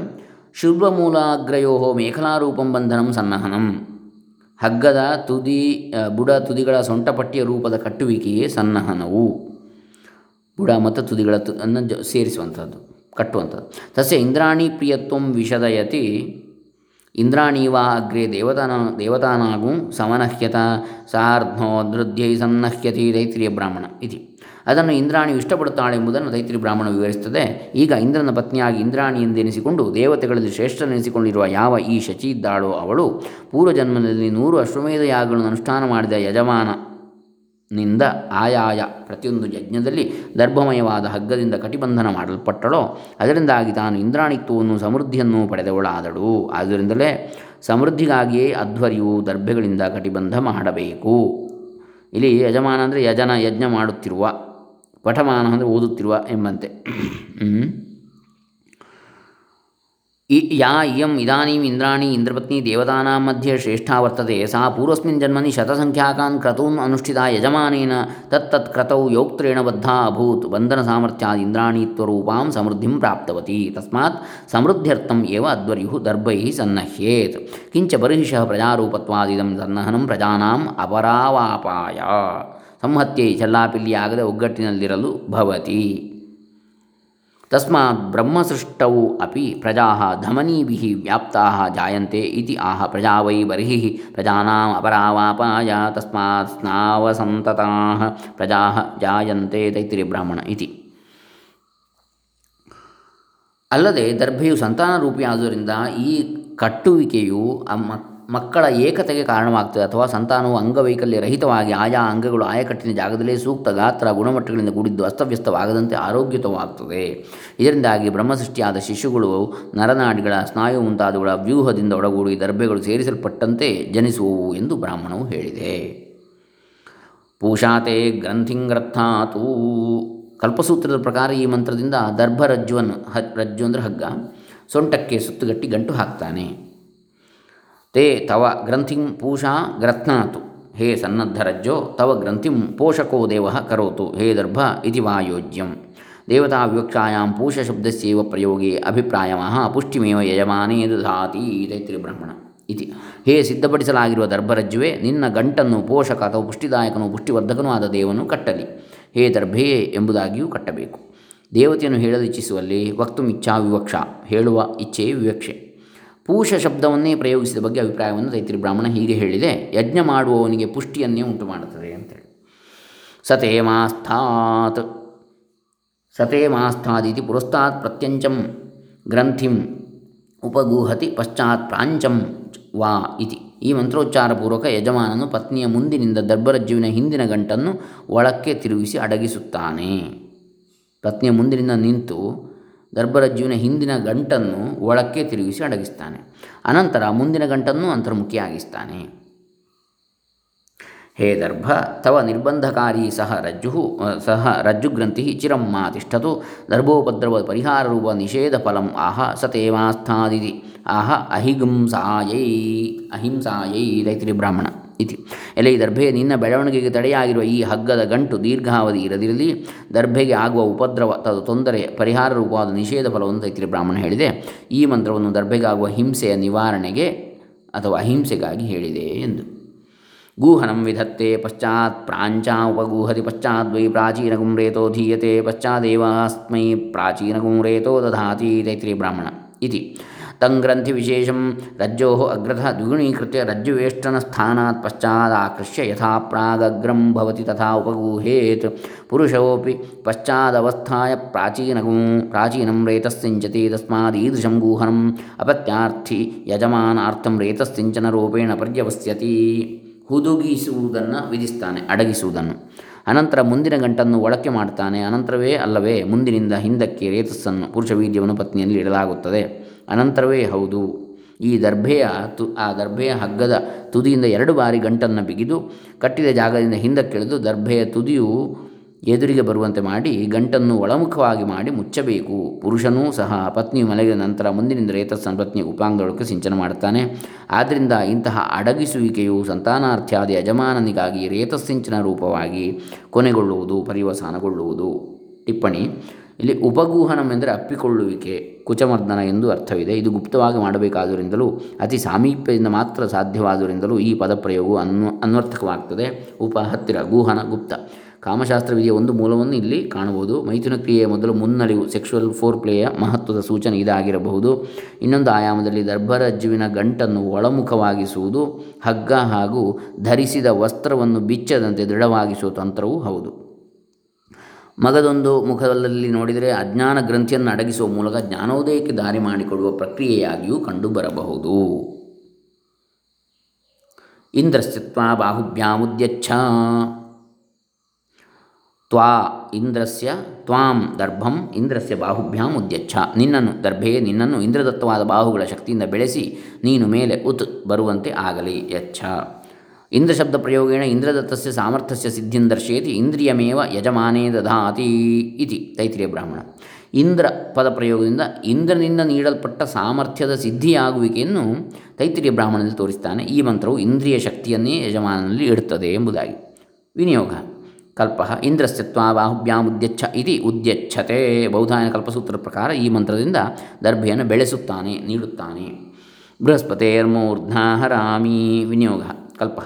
ಶುಭ್ರಮೂಲಾಗ್ರಯೋ ಮೇಖಲಾರೂಪಂ ಬಂಧನಂ ಸನ್ನಹನಂ. ಹಗ್ಗದ ತುದಿ ಬುಡ ತುದಿಗಳ ಸೊಂಟಪಟ್ಟಿಯ ರೂಪದ ಕಟ್ಟುವಿಕೆಯೇ ಸನ್ನಹನವು. ಬುಡ ಮತ್ತು ತುದಿಗಳ ತು, ಅನ್ನು ಸೇರಿಸುವಂಥದ್ದು, ಕಟ್ಟುವಂಥದ್ದು. ತಸ್ಯ ಇಂದ್ರಾಣಿ ಪ್ರಿಯತ್ವಂ ವಿಷದಯತಿ. ಇಂದ್ರಾಣೀವಾ ಅಗ್ರೆ ದೇವತಾನ, ದೇವತಾನಾಗು ಸಮನಹ್ಯತ ಸಾರ್ಧೋದೃದ್ಯೈ ಸನ್ನಹ್ಯತಿ ದೈತ್ರಿಯ ಬ್ರಾಹ್ಮಣ ಇತಿ. ಅದನ್ನು ಇಂದ್ರಾಣಿ ಇಷ್ಟಪಡುತ್ತಾಳೆ ಎಂಬುದನ್ನು ದೈತ್ರಿ ಬ್ರಾಹ್ಮಣ ವಿವರಿಸುತ್ತದೆ. ಈಗ ಇಂದ್ರನ ಪತ್ನಿಯಾಗಿ ಇಂದ್ರಾಣಿ ಎಂದೆನಿಸಿಕೊಂಡು ದೇವತೆಗಳಲ್ಲಿ ಶ್ರೇಷ್ಠನೆನಿಸಿಕೊಂಡಿರುವ ಯಾವ ಈ ಶಚಿ ಇದ್ದಾಳೋ ಅವಳು ಪೂರ್ವಜನ್ಮದಲ್ಲಿ ನೂರು ಅಶ್ವಮೇಧ ಯಾಗಗಳನ್ನು ಅನುಷ್ಠಾನ ಮಾಡಿದ ಯಜಮಾನ ನಿಂದ ಆಯಾಯ ಪ್ರತಿಯೊಂದು ಯಜ್ಞದಲ್ಲಿ ದರ್ಭಮಯವಾದ ಹಗ್ಗದಿಂದ ಕಟಿಬಂಧನ ಮಾಡಲ್ಪಟ್ಟಳೋ, ಅದರಿಂದಾಗಿ ತಾನು ಇಂದ್ರಾಣಿತ್ವವನ್ನು, ಸಮೃದ್ಧಿಯನ್ನು ಪಡೆದವಳಾದಳು. ಆದ್ದರಿಂದಲೇ ಸಮೃದ್ಧಿಗಾಗಿಯೇ ಅಧ್ವರ್ಯವು ದರ್ಭೆಗಳಿಂದ ಕಟಿಬಂಧ ಮಾಡಬೇಕು. ಇಲ್ಲಿ ಯಜಮಾನ ಅಂದರೆ ಯಜನ, ಯಜ್ಞ ಮಾಡುತ್ತಿರುವ, ಪಠಮಾನ ಅಂದರೆ ಓದುತ್ತಿರುವ ಎಂಬಂತೆ. ಇಯಂ ಇದಾನೀಂ ಇಂದ್ರಾಣಿ ಇಂದ್ರಪತ್ನಿ ದೇವತಾನಾಂ ಮಧ್ಯೆ ಶ್ರೇಷ್ಠ ವರ್ತದೆ. ಸಾ ಪೂರ್ವಸ್ಮಿನ್ ಜನ್ಮನಿ ಶತಸಂಖ್ಯಾಕಾನ್ ಕ್ರತೂನ್ ಅನುಷ್ಠಿತ ಯಜಮಾನೇನ ತತ್ತತ್ ಕ್ರತೌ ಯೋಕ್ತ್ರೇಣ ಬದ್ಧ ಅಭೂತ್ ಬಂಧನ ಸಾಮರ್ಥ್ಯಾದ ಇಂದ್ರಾಣೀತ್ವರೂಪಾಂ ಸಮೃದ್ಧಿಂ ಪ್ರಾಪ್ತವತಿ. ತಸ್ಮಾತ್ ಸಮೃದ್ಧ್ಯರ್ಥಂ ಏವ ಅಧ್ವರ್ಯು ದರ್ಭೈ ಸನ್ನಹ್ಯೇತ್. ಕಿಂಚ ಬರ್ಹಿಷಃ ಪ್ರಜಾರೂಪತ್ವಾದಿದಂ ಸನ್ನಹನಂ ಪ್ರಜಾನಾಂ ಅಪರಾವಾಪಾಯ. ಸಂಹತ್ಯೈ ಚಲ್ಲಾಪಿಲ್ಲಿಯಾಗದೆ ಒಗ್ಗಟ್ಟಿನಲ್ಲಿರಲು ಭವತಿ. ತಸ್ಮಾತ್ ಬ್ರಹ್ಮಸೃಷ್ಟೌ ಅಪಿ ಪ್ರಜಾ ಧಮನೀಭಿ ವ್ಯಾಪ್ತಾ ಜಾಯಂತೆ ಇತಿ ಆಹ ಪ್ರಜಾ ವೈ ಬರ್ಹಿ ಪ್ರಜಾನಾಂ ಅಪರಾವಾಪಾಯ ತಸ್ಮಾತ್ ಸ್ನಾವಸಂತತಾ ಪ್ರಜಾ ಜಾಯಂತೆ ತೈತಿರಿ ಬ್ರಾಹ್ಮಣ ಇತಿ. ಅಲ್ಲದೆ ದರ್ಭೆಯು ಸಂತಾನ ರೂಪಿಯಾದುದರಿಂದ ಈ ಕಟ್ಟುವಿಕೆಯು ಮಕ್ಕಳ ಏಕತೆಗೆ ಕಾರಣವಾಗ್ತದೆ ಅಥವಾ ಸಂತಾನವು ಅಂಗವೈಕಲ್ಯ ರಹಿತವಾಗಿ ಆಯಾ ಅಂಗಗಳು ಆಯಕಟ್ಟಿನ ಜಾಗದಲ್ಲೇ ಸೂಕ್ತ ಗಾತ್ರ ಗುಣಮಟ್ಟಗಳಿಂದ ಕೂಡಿದ್ದು ಅಸ್ತವ್ಯಸ್ತವಾಗದಂತೆ ಆರೋಗ್ಯತವಾಗ್ತದೆ ಇದರಿಂದಾಗಿ ಬ್ರಹ್ಮಸೃಷ್ಟಿಯಾದ ಶಿಶುಗಳು, ನರನಾಡಿಗಳ, ಸ್ನಾಯು ಮುಂತಾದವುಗಳ ವ್ಯೂಹದಿಂದ ಒಡಗೂಡಿ ದರ್ಭೆಗಳು ಸೇರಿಸಲ್ಪಟ್ಟಂತೆ ಜನಿಸುವವು ಎಂದು ಬ್ರಾಹ್ಮಣವು ಹೇಳಿದೆ. ಪೂಷಾತೆ ಗ್ರಂಥಿಂಗ್ರಥಾತೂ ಕಲ್ಪಸೂತ್ರದ ಪ್ರಕಾರ ಈ ಮಂತ್ರದಿಂದ ದರ್ಭರಜ್ಜುವನ್ನು ಹ, ರಜ್ಜು ಅಂದರೆ ಹಗ್ಗ. ಸೊಂಟಕ್ಕೆ ಸುತ್ತುಗಟ್ಟಿ ಗಂಟು ಹಾಕ್ತಾನೆ. ತೇ ತವ ಗ್ರಂಥಿಂ ಪೂಷಾ ಗ್ರತ್ನಾತು ಹೇ ಸನ್ನದ್ಧರಜ್ಜೋ ತವ ಗ್ರಂಥಿಂ ಪೋಷಕೋ ದೇವ ಕರೋತು ಹೇ ದರ್ಭ ಇತಿ ವಾಯೋಜ್ಯಂ ದೇವತಾ ವಿವಕ್ಷಾಯಾಂ ಪೂಷ ಪ್ರಯೋಗೇ ಅಭಿಪ್ರಾಯಮಃ ಪುಷ್ಟಿಮೇವ ಯಜಮಾನೇ ದಧಾತಿ ತೈತ್ರಿ ಬ್ರಹ್ಮಣ ಇತಿ ಹೇ ಸಿದ್ಧಪಡಿಸಲಾಗಿರುವ ದರ್ಭರಜ್ಜುವೆ, ನಿನ್ನ ಗಂಟನ್ನು ಪೋಷಕ ಅಥವಾ ಪುಷ್ಟಿದಾಯಕನು ಪುಷ್ಟಿವರ್ಧಕನೂ ಆದ ದೇವನು ಕಟ್ಟಲಿ। ಹೇ ದರ್ಭೆಯೇ ಎಂಬುದಾಗಿಯೂ ಕಟ್ಟಬೇಕು। ದೇವತೆಯನ್ನು ಹೇಳಲು ಇಚ್ಛಿಸುವಲ್ಲಿ ವಕ್ತು ಇಚ್ಛಾ ವಿವಕ್ಷ, ಹೇಳುವ ಇಚ್ಛೆಯೇ ವಿವಕ್ಷೆ। ಪೂಷ ಶಬ್ದವನ್ನೇ ಪ್ರಯೋಗಿಸಿದ ಬಗ್ಗೆ ಅಭಿಪ್ರಾಯವನ್ನು ದೈತ್ರಿ ಬ್ರಾಹ್ಮಣ ಹೀಗೆ ಹೇಳಿದೆ, ಯಜ್ಞ ಮಾಡುವವನಿಗೆ ಪುಷ್ಟಿಯನ್ನೇ ಉಂಟು ಮಾಡುತ್ತದೆ ಅಂತೇಳಿ. ಸತೇ ಮಾಸ್ಥಾತ್ ಸತೇ ಮಾಸ್ಥಾದಿತಿ ಪುರಸ್ತಾತ್ ಪ್ರತ್ಯಂಚಂ, ಗ್ರಂಥಿಂ ಉಪಗೂಹತಿ ಪಶ್ಚಾತ್ ಪ್ರಾಂಚಂ ವಾ ಇತಿ. ಈ ಮಂತ್ರೋಚ್ಚಾರಪೂರ್ವಕ ಯಜಮಾನನು ಪತ್ನಿಯ ಮುಂದಿನಿಂದ ದರ್ಭರಜ್ಜುವಿನ ಹಿಂದಿನ ಗಂಟನ್ನು ಒಳಕ್ಕೆ ತಿರುಗಿಸಿ ಅಡಗಿಸುತ್ತಾನೆ. ಪತ್ನಿಯ ಮುಂದಿನಿಂದ ನಿಂತು ದರ್ಭರಜ್ಜುವಿನ ಹಿಂದಿನ ಗಂಟನ್ನು ಒಳಕ್ಕೆ ತಿರುಗಿಸಿ ಅಡಗಿಸ್ತಾನೆ. ಅನಂತರ ಮುಂದಿನ ಗಂಟನ್ನು ಅಂತರ್ಮುಖಿಯಾಗಿಸ್ತಾನೆ. ಹೇ ದರ್ಭ, ತವ ನಿರ್ಬಂಧಕಾರಿ ಸಹ ರಜ್ಜು ಸಹ ರಜ್ಜುಗ್ರಂಥಿ ಚಿರಂ ಮಾ ತಿಷ್ಠತು ದರ್ಭೋಪದ್ರವ ಪರಿಹಾರರೂಪ ನಿಷೇಧ ಫಲಂ ಆಹ ಸತೇವಾಸ್ಥಾದಿತಿ. ಆಹ ಅಹಿಗುಂಸಾಯೈ ಅಹಿಂಸಾಯೈ ರೈತರಿ ಬ್ರಾಹ್ಮಣ. ಇತಿ. ಎಲೆ ಈ ದರ್ಭೆ ನಿನ್ನ ಬೆಳವಣಿಗೆಗೆ ತಡೆಯಾಗಿರುವ ಈ ಹಗ್ಗದ ಗಂಟು ದೀರ್ಘಾವಧಿ ಇರದಿರಲಿ. ದರ್ಭೆಗೆ ಆಗುವ ಉಪದ್ರವ ತದ ತೊಂದರೆ ಪರಿಹಾರ ರೂಪವಾದ ನಿಷೇಧ ಫಲವನ್ನು ತೈತ್ರಿ ಬ್ರಾಹ್ಮಣ ಹೇಳಿದೆ. ಈ ಮಂತ್ರವನ್ನು ದರ್ಭೆಗಾಗುವ ಹಿಂಸೆಯ ನಿವಾರಣೆಗೆ ಅಥವಾ ಅಹಿಂಸೆಗಾಗಿ ಹೇಳಿದೆ ಎಂದು. ಗೂಹನಂ ವಿಧತ್ತೆ ಪಶ್ಚಾತ್ ಪ್ರಾಂಚಾ ಉಪಗೂಹತಿ ಪ್ರಾಚೀನ ರೇತೋ ಧೀಯತೆ ಪಶ್ಚಾದೇವಾಸ್ಮೈ ಪ್ರಾಚೀನ ರೇತೋ ದಧಾತಿ ತೈತ್ರಿ ಬ್ರಾಹ್ಮಣ ಇತಿ. ವಿಶೇಷಂ ರಜ್ಜೋ ಅಗ್ರಥ ದ್ವಿಗುಣೀಕೃತ್ಯ ರಜ್ಜುವೇಷ್ಟನಸ್ಥಾನಾತ್ ಪಶ್ಚಾದಾಕೃಷ್ಯ ಯಥಾ ಪ್ರಾಗ್ರಂ ಭವತಿ ತಥಾ ಉಪಗೂಹೇತ್. ಪುರುಷೋಪಿ ಪಶ್ಚಾದವಸ್ಥಾಯ ಪ್ರಾಚೀನ ಪ್ರಾಚೀನಂ ರೇತಸ್ಸಿಂಚತಿ ತಸ್ಮಾದೀದೃಶಂ ಗೂಹನಂ ಅಪತ್ಯಾರ್ಥಿ ಯಜಮಾನಾರ್ಥಂ ರೇತಸ್ಸಿಂಚನ ರೂಪೇಣ ಪರ್ಯವಸ್ಯತಿ. ಹುದುಗಿಸುವುದನ್ನು ವಿಧಿಸ್ತಾನೆ, ಅಡಗಿಸುವುದನ್ನು. ಅನಂತರ ಮುಂದಿನ ಗಂಟನ್ನು ಒಳಕ್ಕೆ ಮಾಡ್ತಾನೆ, ಅನಂತರವೇ ಅಲ್ಲವೇ ಮುಂದಿನಿಂದ ಹಿಂದಕ್ಕೆ ರೇತಸ್ಸನ್ನು ಪುರುಷ ಪತ್ನಿಯಲ್ಲಿ ಇಡಲಾಗುತ್ತದೆ. ಅನಂತರವೇ ಹೌದು. ಈ ದರ್ಭೆಯ ತು, ಆ ದರ್ಭೆಯ ಹಗ್ಗದ ತುದಿಯಿಂದ ಎರಡು ಬಾರಿ ಗಂಟನ್ನು ಬಿಗಿದು ಕಟ್ಟಿದ ಜಾಗದಿಂದ ಹಿಂದಕ್ಕೆಳೆದು ದರ್ಭೆಯ ತುದಿಯು ಎದುರಿಗೆ ಬರುವಂತೆ ಮಾಡಿ ಗಂಟನ್ನು ಒಳಮುಖವಾಗಿ ಮಾಡಿ ಮುಚ್ಚಬೇಕು. ಪುರುಷನೂ ಸಹ ಪತ್ನಿಯು ಮಲಗಿದ ನಂತರ ಮುಂದಿನಿಂದ ರೈತ ಸಂಪತ್ನಿ ಉಪಾಂಗದೊಳಕ್ಕೆ ಸಿಂಚನ ಮಾಡುತ್ತಾನೆ. ಆದ್ದರಿಂದ ಇಂತಹ ಅಡಗಿಸುವಿಕೆಯು ಸಂತಾನಾರ್ಥ್ಯಾದಿ ಯಜಮಾನನಿಗಾಗಿ ರೇತಸ್ಸಿಂಚನ ರೂಪವಾಗಿ ಕೊನೆಗೊಳ್ಳುವುದು, ಪರಿವಸಾನಗೊಳ್ಳುವುದು. ಟಿಪ್ಪಣಿ, ಇಲ್ಲಿ ಉಪಗೂಹನಂ ಎಂದರೆ ಅಪ್ಪಿಕೊಳ್ಳುವಿಕೆ. ಕುಚಮರ್ದನ ಎಂದು ಅರ್ಥವಿದೆ. ಇದು ಗುಪ್ತವಾಗಿ ಮಾಡಬೇಕಾದ್ದರಿಂದಲೂ ಅತಿ ಸಾಮೀಪ್ಯದಿಂದ ಮಾತ್ರ ಸಾಧ್ಯವಾದುದರಿಂದಲೂ ಈ ಪದಪ್ರಯೋಗವು ಅನ್ವ ಅನ್ವರ್ಥಕವಾಗ್ತದೆ. ಉಪ ಹತ್ತಿರ, ಗೂಹನ ಗುಪ್ತ. ಕಾಮಶಾಸ್ತ್ರ ವಿಧಿಯ ಒಂದು ಮೂಲವನ್ನು ಇಲ್ಲಿ ಕಾಣಬಹುದು. ಮೈಥುನ ಕ್ರಿಯೆಯ ಮೊದಲು ಮುನ್ನರಿವು ಸೆಕ್ಷುವಲ್ ಫೋರ್ ಪ್ಲೇಯ ಮಹತ್ವದ ಸೂಚನೆ ಇದಾಗಿರಬಹುದು. ಇನ್ನೊಂದು ಆಯಾಮದಲ್ಲಿ ದರ್ಭರಜ್ಜುವಿನ ಗಂಟನ್ನು ಒಳಮುಖವಾಗಿಸುವುದು, ಹಗ್ಗ ಹಾಗೂ ಧರಿಸಿದ ವಸ್ತ್ರವನ್ನು ಬಿಚ್ಚದಂತೆ ದೃಢವಾಗಿಸುವ ತಂತ್ರವೂ ಹೌದು. ಮಗದೊಂದು ಮುಖದಲ್ಲಿ ನೋಡಿದರೆ ಅಜ್ಞಾನ ಗ್ರಂಥಿಯನ್ನು ಅಡಗಿಸುವ ಮೂಲಕ ಜ್ಞಾನೋದಯಕ್ಕೆ ದಾರಿ ಮಾಡಿಕೊಡುವ ಪ್ರಕ್ರಿಯೆಯಾಗಿಯೂ ಕಂಡುಬರಬಹುದು. ಇಂದ್ರಸ್ಥಿತ್ವ ಬಾಹುಭ್ಯಾಮುದ್ಯಚ್ಛ. ತ್ವಾ ಇಂದ್ರಸ್ಯ, ತ್ವಾಂ ದರ್ಭಂ, ಇಂದ್ರಸ್ಯ ಬಾಹುಭ್ಯಾಂ ಉದ್ಯಚ್ಛ ನಿನ್ನನ್ನು, ದರ್ಭೆಯೇ ನಿನ್ನನ್ನು ಇಂದ್ರದತ್ತವಾದ ಬಾಹುಗಳ ಶಕ್ತಿಯಿಂದ ಬೆಳೆಸಿ ನೀನು ಮೇಲೆ ಉತ್ ಬರುವಂತೆ ಆಗಲಿ, ಯಚ್ಛ. ಇಂದ್ರ ಶಬ್ದ ಪ್ರಯೋಗೇಣ ಇಂದ್ರದತ್ತಸ್ಯ ಸಾಮರ್ಥ್ಯಸ್ಯ ಸಿದ್ಧಿಂ ದರ್ಶಯತಿ, ಇಂದ್ರಿಯಮೇವ ಯಜಮಾನೇ ದಧಾತಿ ಇತಿ, ತೈತ್ರಿಯ ಬ್ರಾಹ್ಮಣ. ಇಂದ್ರ ಪದ ಪ್ರಯೋಗದಿಂದ ಇಂದ್ರನಿಂದ ನೀಡಲ್ಪಟ್ಟ ಸಾಮರ್ಥ್ಯದ ಸಿದ್ಧಿಯಾಗುವಿಕೆಯನ್ನು ತೈತ್ರಿಯ ಬ್ರಾಹ್ಮಣದಲ್ಲಿ ತೋರಿಸ್ತಾನೆ. ಈ ಮಂತ್ರವು ಇಂದ್ರಿಯ ಶಕ್ತಿಯನ್ನೇ ಯಜಮಾನನಲ್ಲಿ ಇಡುತ್ತದೆ ಎಂಬುದಾಗಿ. ವಿನಿಯೋಗ. ಕಲ್ಪ ಇಂದ್ರಸ್ಯತ್ವ ಬಾಹುಭ್ಯಾಮುದ್ಯಚ್ಛ ಇತಿ ಉದ್ಯಚ್ಛತೆ. ಬೌಧಾಯನ ಕಲ್ಪಸೂತ್ರ ಪ್ರಕಾರ ಈ ಮಂತ್ರದಿಂದ ದರ್ಭೆಯನ್ನು ಬೆಳೆಸುತ್ತಾನೆ, ನೀಡುತ್ತಾನೆ. ಬೃಹಸ್ಪತೇರ್ಮೂರ್ಧ್ನಾ ಹರಾಮಿ. ವಿನಿಯೋಗ. ಕಲ್ಪ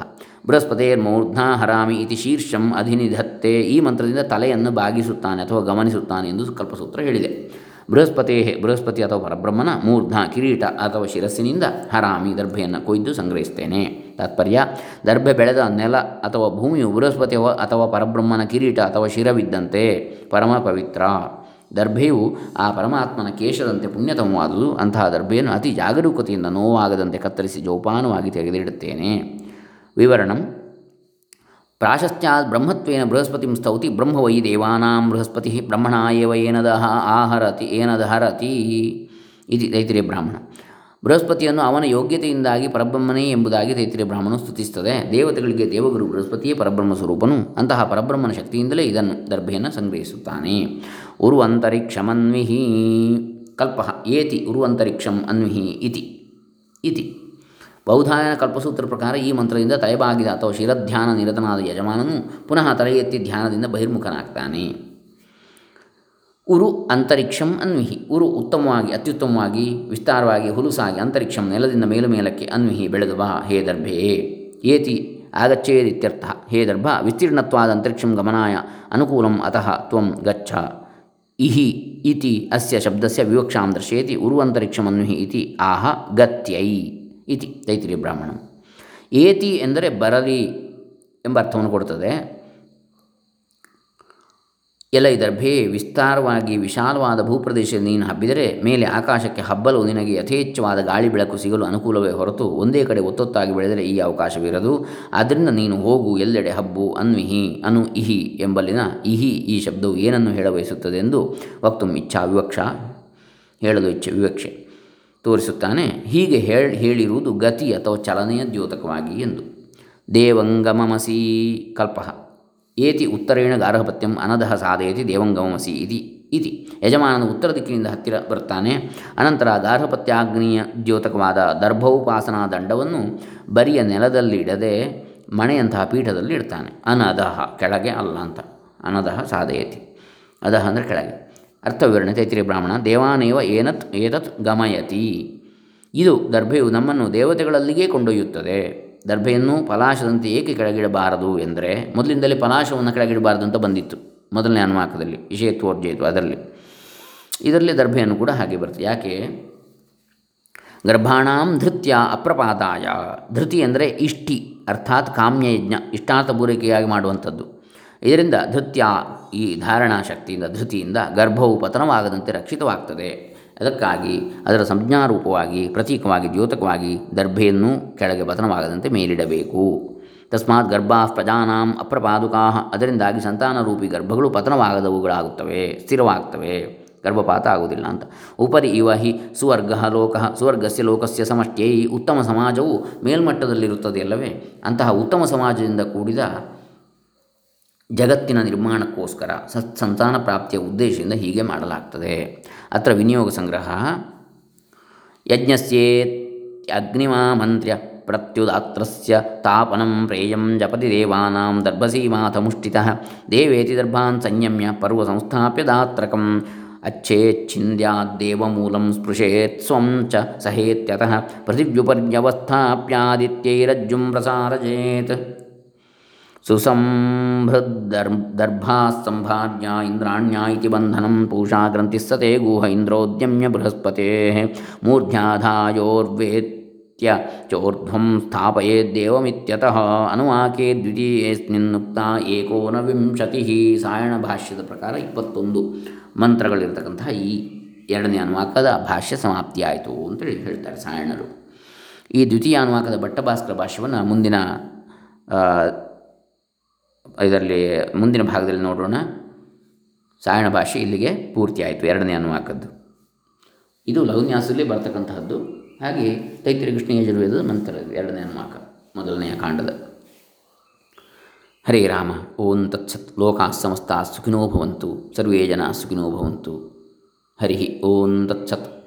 ಬೃಹಸ್ಪತೇರ್ಮೂರ್ಧ್ನ ಹರಾಮಿ ಇತಿ ಶೀರ್ಷಂ ಅಧಿನಿಧತ್ತೆ. ಈ ಮಂತ್ರದಿಂದ ತಲೆಯನ್ನು ಬಾಗಿಸುತ್ತಾನೆ ಅಥವಾ ಗಮನಿಸುತ್ತಾನೆ ಎಂದು ಕಲ್ಪಸೂತ್ರ ಹೇಳಿದೆ. ಬೃಹಸ್ಪತೇ ಬೃಹಸ್ಪತಿ ಅಥವಾ ಪರಬ್ರಹ್ಮನ ಮೂರ್ಧ ಕಿರೀಟ ಅಥವಾ ಶಿರಸ್ಸಿನಿಂದ ಹರಾಮಿ ದರ್ಭೆಯನ್ನು ಕೊಯ್ದು ಸಂಗ್ರಹಿಸ್ತೇನೆ. ತಾತ್ಪರ್ಯ, ದರ್ಭೆ ಬೆಳೆದ ನೆಲ ಅಥವಾ ಭೂಮಿಯು ಬೃಹಸ್ಪತಿ ಅಥವಾ ಪರಬ್ರಹ್ಮನ ಕಿರೀಟ ಅಥವಾ ಶಿರವಿದ್ದಂತೆ ಪರಮ ಪವಿತ್ರ. ದರ್ಭೆಯು ಆ ಪರಮಾತ್ಮನ ಕೇಶದಂತೆ ಪುಣ್ಯತಮವಾದುದು. ಅಂತಹ ದರ್ಭೆಯನ್ನು ಅತಿ ಜಾಗರೂಕತೆಯಿಂದ ನೋವಾಗದಂತೆ ಕತ್ತರಿಸಿ ಜೋಪಾನವಾಗಿ ತೆಗೆದಿಡುತ್ತೇನೆ. ವಿವರಣಂ ಪ್ರಾಶಸ್ತ್ಯಾತ್ ಬ್ರಹ್ಮತ್ವೇನ ಬೃಹಸ್ಪತಿ ಸ್ತೌತಿ ಬ್ರಹ್ಮ ವೈ ದೇವಾನಾಂ ಬೃಹಸ್ಪತಿ ಬ್ರಹ್ಮಣ ಏವ ಏನದ ಆಹರತಿ ಏನದಹರತಿ ಇತಿ ತೈತಿರಿಯ ಬ್ರಾಹ್ಮಣ ಬೃಹಸ್ಪತಿಯನ್ನು ಅವನ ಯೋಗ್ಯತೆಯಿಂದಾಗಿ ಪರಬ್ರಹ್ಮನೇ ಎಂಬುದಾಗಿ ತೈತಿರಿಯ ಬ್ರಾಹ್ಮಣನು ಸ್ತುತಿಸುತ್ತದೆ। ದೇವತೆಗಳಿಗೆ ದೇವಗುರು ಬೃಹಸ್ಪತಿಯೇ ಪರಬ್ರಹ್ಮ ಸ್ವರೂಪನು। ಅಂತಹ ಪರಬ್ರಹ್ಮನ ಶಕ್ತಿಯಿಂದಲೇ ಇದನ್ನು, ದರ್ಭೆಯನ್ನು ಸಂಗ್ರಹಿಸುತ್ತಾನೆ। ಉರುವಂತರಿಕ್ಷಮನ್ವಿಹಿ ಕಲ್ಪ ಏತಿ ಉರುವಂತರಿಕ್ಷಂ ಅನ್ವಿಹಿ ಇತಿ ಇತಿ। ಬೌಧಾಯನ ಕಲ್ಪಸೂತ್ರ ಪ್ರಕಾರ ಈ ಮಂತ್ರದಿಂದ ತಯಬಾಗಿದ ಅಥವಾ ಶಿರಧ್ಯಾನ ನಿರತನಾದ ಯಜಮಾನನು ಪುನಃ ತಲೆ ಎತ್ತಿ ಧ್ಯಾನದಿಂದ ಬಹಿರ್ಮುಖನಾಗ್ತಾನೆ. ಉರು ಅಂತರಿಕ್ಷಂ ಅನ್ವಿಹಿ. ಉರು ಉತ್ತಮವಾಗಿ, ಅತ್ಯುತ್ತಮವಾಗಿ, ವಿಸ್ತಾರವಾಗಿ, ಹುಲುಸಾಗಿ ಅಂತರಿಕ್ಷಂ ನೆಲದಿಂದ ಮೇಲು ಮೇಲಕ್ಕೆ ಅನ್ವಿಹಿ ಬೆಳೆದು ಬಾ, ಹೇ ದರ್ಭೆ. ಏತಿ ಆಗಚ್ಚೇದಿತ್ಯರ್ಥ. ಹೇ ದರ್ಭ, ವಿಸ್ತೀರ್ಣತ್ವಾದ ಅಂತರಿಕ್ಷಂ ಗಮನಾಯ ಅನುಕೂಲಂ ಅತಃ ತ್ವಂ ಗಚ್ಚ. ಇಹಿ ಇತಿ ಅಸ್ಯ ಶಬ್ದಸ್ಯ ವಿವಕ್ಷಾಂ ದರ್ಶಯತಿ. ಅನ್ವಿಹಿ ಇತಿ. ಆಹ, ಗತ್ಯೈ. ಇತಿ ತೈತಿರಿ ಬ್ರಾಹ್ಮಣ. ಏತಿ ಎಂದರೆ ಬರಲಿ ಎಂಬ ಅರ್ಥವನ್ನು ಕೊಡುತ್ತದೆ ಎಲ್ಲ ಇದರ್ಭೇ ವಿಸ್ತಾರವಾಗಿ ವಿಶಾಲವಾದ ಭೂಪ್ರದೇಶದಲ್ಲಿ ನೀನು ಹಬ್ಬಿದರೆ ಮೇಲೆ ಆಕಾಶಕ್ಕೆ ಹಬ್ಬಲು ನಿನಗೆ ಯಥೇಚ್ಛವಾದ ಗಾಳಿ ಬೆಳಕು ಸಿಗಲು ಅನುಕೂಲವೇ ಹೊರತು ಒಂದೇ ಕಡೆ ಒತ್ತೊತ್ತಾಗಿ ಬೆಳೆದರೆ ಈ ಅವಕಾಶವಿರದು ಆದ್ದರಿಂದ ನೀನು ಹೋಗು, ಎಲ್ಲೆಡೆ ಹಬ್ಬು, ಅನ್ವಿಹಿ, ಅನು ಇಹಿ ಎಂಬಲ್ಲಿನ ಇಹಿ ಈ ಶಬ್ದವು ಏನನ್ನು ಹೇಳಬಯಸುತ್ತದೆ ಎಂದು ವಕ್ತು ಇಚ್ಛಾ ವಿವಕ್ಷ ಹೇಳಲು ಇಚ್ಛೆ, ವಿವಕ್ಷೆ. ತೋರಿಸುತ್ತಾನೆ. ಹೀಗೆ ಹೇಳಿ, ಹೇಳಿರುವುದು ಗತಿ ಅಥವಾ ಚಲನೆಯ ದ್ಯೋತಕವಾಗಿ ಎಂದು. ದೇವಂಗಮಮಸಿ ಕಲ್ಪಃ. ಏತಿ ಉತ್ತರೇಣ ಗಾರ್ಹಪತ್ಯಂ ಅನದಹ ಸಾಧಯತಿ ದೇವಂಗಮಸಿ ಇತಿ ಇತಿ. ಯಜಮಾನನು ಉತ್ತರ ದಿಕ್ಕಿನಿಂದ ಹತ್ತಿರ ಬರ್ತಾನೆ ಅನಂತರ ಗಾರ್ಹಪತ್ಯಾಗ್ನಿಯ ದ್ಯೋತಕವಾದ ದರ್ಭೋಪಾಸನಾ ದಂಡವನ್ನು ಬರಿಯ ನೆಲದಲ್ಲಿಡದೆ ಮಣೆಯಂತಹ ಪೀಠದಲ್ಲಿ ಇಡ್ತಾನೆ ಅನದಹ ಕೆಳಗೆ ಅಲ್ಲ ಅಂತ. ಅನದಹ ಸಾಧಯತಿ. ಅದಹ ಅಂದರೆ ಕೆಳಗೆ. ಅರ್ಥವಿವರಣೆ, ತೈತ್ರಿಯ ಬ್ರಾಹ್ಮಣ ದೇವಾನೇವ ಏನತ್, ಏತತ್ ಗಮಯತಿ. ಇದು ದರ್ಭೆಯು ನಮ್ಮನ್ನು ದೇವತೆಗಳಲ್ಲಿಗೆ ಕೊಂಡೊಯ್ಯುತ್ತದೆ. ದರ್ಭೆಯನ್ನು ಪಲಾಶದಂತೆ ಏಕೆ ಕೆಳಗಿಡಬಾರದು ಎಂದರೆ, ಮೊದಲಿಂದಲೇ ಪಲಾಶವನ್ನು ಕೆಳಗಿಡಬಾರದು ಅಂತ ಬಂದಿತ್ತು. ಮೊದಲನೇ ಅನುವಾಕದಲ್ಲಿ ವಿಷಯತ್ವರ್ಜಯಿತು ಅದರಲ್ಲಿ. ಇದರಲ್ಲಿ ದರ್ಭೆಯನ್ನು ಕೂಡ ಹಾಗೆ ಬರುತ್ತೆ ಯಾಕೆ? ಗರ್ಭಾಣಾಂ ಧೃತ್ಯ ಅಪ್ರಪಾದಾಯ. ಧೃತಿ ಅಂದರೆ ಇಷ್ಟಿ, ಅರ್ಥಾತ್ ಕಾಮ್ಯಯಜ್ಞ, ಇಷ್ಟಾರ್ಥ ಪೂರೈಕೆಯಾಗಿ ಮಾಡುವಂಥದ್ದು. ಇದರಿಂದ ಧೃತ್ಯ ಈ ಧಾರಣಾ ಶಕ್ತಿಯಿಂದ, ಧೃತಿಯಿಂದ ಗರ್ಭವು ಪತನವಾಗದಂತೆ ರಕ್ಷಿತವಾಗ್ತದೆ. ಅದಕ್ಕಾಗಿ ಅದರ ಸಂಜ್ಞಾರೂಪವಾಗಿ, ಪ್ರತೀಕವಾಗಿ, ದ್ಯೋತಕವಾಗಿ ದರ್ಭೆಯನ್ನು ಕೆಳಗೆ ಪತನವಾಗದಂತೆ ಮೇಲಿಡಬೇಕು. ತಸ್ಮಾತ್ ಗರ್ಭಾ ಪ್ರಜಾನಾಂ ಅಪ್ರಪಾದುಕಾ. ಅದರಿಂದಾಗಿ ಸಂತಾನರೂಪಿ ಗರ್ಭಗಳು ಪತನವಾಗದವುಗಳಾಗುತ್ತವೆ, ಸ್ಥಿರವಾಗ್ತವೆ. ಗರ್ಭಪಾತ ಆಗುವುದಿಲ್ಲ ಅಂತ. ಉಪರಿ ಇವ ಹಿ ಸುವರ್ಗ ಲೋಕ. ಸುವರ್ಗಸ್ಯ ಲೋಕಸ್ಯ ಸಮಷ್ಟ್ಯೈ. ಉತ್ತಮ ಸಮಾಜವು ಮೇಲ್ಮಟ್ಟದಲ್ಲಿರುತ್ತದೆಯಲ್ಲವೇ ಅಂತಹ ಉತ್ತಮ ಸಮಾಜದಿಂದ ಕೂಡಿದ ಜಗತ್ತಿನ ನಿರ್ಮಾಣಕ್ಕೋಸ್ಕರ ಸತ್ ಸಂತಾನ ಪ್ರಾಪ್ತಿಯ ಉದ್ದೇಶದಿಂದ ಹೀಗೆ ಮಾಡಲಾಗ್ತದೆ ಅತ್ರ ವಿನಿಯೋಗ ಸಂಗ್ರಹ ಯಜ್ಞಸ್ಯೇತ್ಯಗ್ನಿಮಾಮಂತ್ರ್ಯ ಪ್ರತ್ಯುದಾತ್ರಸ್ಯ ತಾಪನಂ ಪ್ರೇಯಂ ಜಪತಿ ದೇವಾನಾಂ ದರ್ಭಸೀಮಾಥ ಮುಷ್ಟಿತಃ ದೇವೇತಿ ದರ್ಭಾನ್ ಸಂಯಮ್ಯ ಪರ್ವ ಸಂಸ್ಥಾಪ್ಯ ದಾತ್ರಕಂ अच्छेच्छिन्द्याद्देवमूलं स्पृशेत् स्वं च सहेत्यतः पृथिव्युपर्यवस्थाप्यादित्यैरज्जुं प्रसारजेत् ಸುಸಂಹೃದ್ದರ್ ದರ್ಭಾಸ್ಸಂಭಾಜ್ಯ ಇಂದ್ರಾಣ್ಯ ಇತಿ ಬಂಧನಂ ಪೂಷಾ ಗ್ರಂಥಿಸ್ಸತೆ ಗೂಹ ಇಂದ್ರೋದ್ಯಮ್ಯ ಬೃಹಸ್ಪತೆ. ಮೂರ್ಧ್ಯಾಧಾಯೋರ್ವೇತ್ಯ ಚೋರ್ಧ್ವಂ ಸ್ಥಾಪಯೇದ್ದೇವಮಿತ್ಯತಃ ಅನುವಾಕೆ ದ್ವಿತೀಯೇಸ್ಮಿನ್ನುಕ್ತ ಏಕೋನವಿಂಶತಿ. ಸಾಯಣ ಭಾಷ್ಯದ ಪ್ರಕಾರ ಇಪ್ಪತ್ತೊಂದು ಮಂತ್ರಗಳಿರ್ತಕ್ಕಂತಹ ಈ ಎರಡನೇ ಅನುವಾಕದ ಭಾಷ್ಯ ಸಮಾಪ್ತಿಯಾಯಿತು ಅಂತೇಳಿ ಹೇಳ್ತಾರೆ ಸಾಯಣರು. ಈ ದ್ವಿತೀಯ ಅನುವಾಕದ ಭಟ್ಟಭಾಸ್ಕರ ಭಾಷ್ಯವನ್ನು ಮುಂದಿನ ಇದರಲ್ಲಿ ಮುಂದಿನ ಭಾಗದಲ್ಲಿ ನೋಡೋಣ. ಸಾಯಣ ಭಾಷೆ ಇಲ್ಲಿಗೆ ಪೂರ್ತಿ ಆಯಿತು, ಎರಡನೇ ಅನುವಾಕದ್ದು. ಇದು ಲಘುನ್ಯಾಸದಲ್ಲಿ ಬರ್ತಕ್ಕಂತಹದ್ದು. ಹಾಗೆ ತೈತ್ರಿ ಕೃಷ್ಣ ಯಜುರ್ವೇದದ ನಂತರ ಎರಡನೇ ಅನುವಾಕ, ಮೊದಲನೆಯ ಕಾಂಡದ. ಹರೇ ರಾಮ, ಓಂ ತತ್ಸತ್, ಲೋಕಾ ಸಮಸ್ತ ಸುಖಿನೋ ಭವಂತು, ಸರ್ವೇ ಜನ ಸುಖಿನೋ ಭವಂತು. ಹರಿ ಓಂ ತತ್ಸತ್.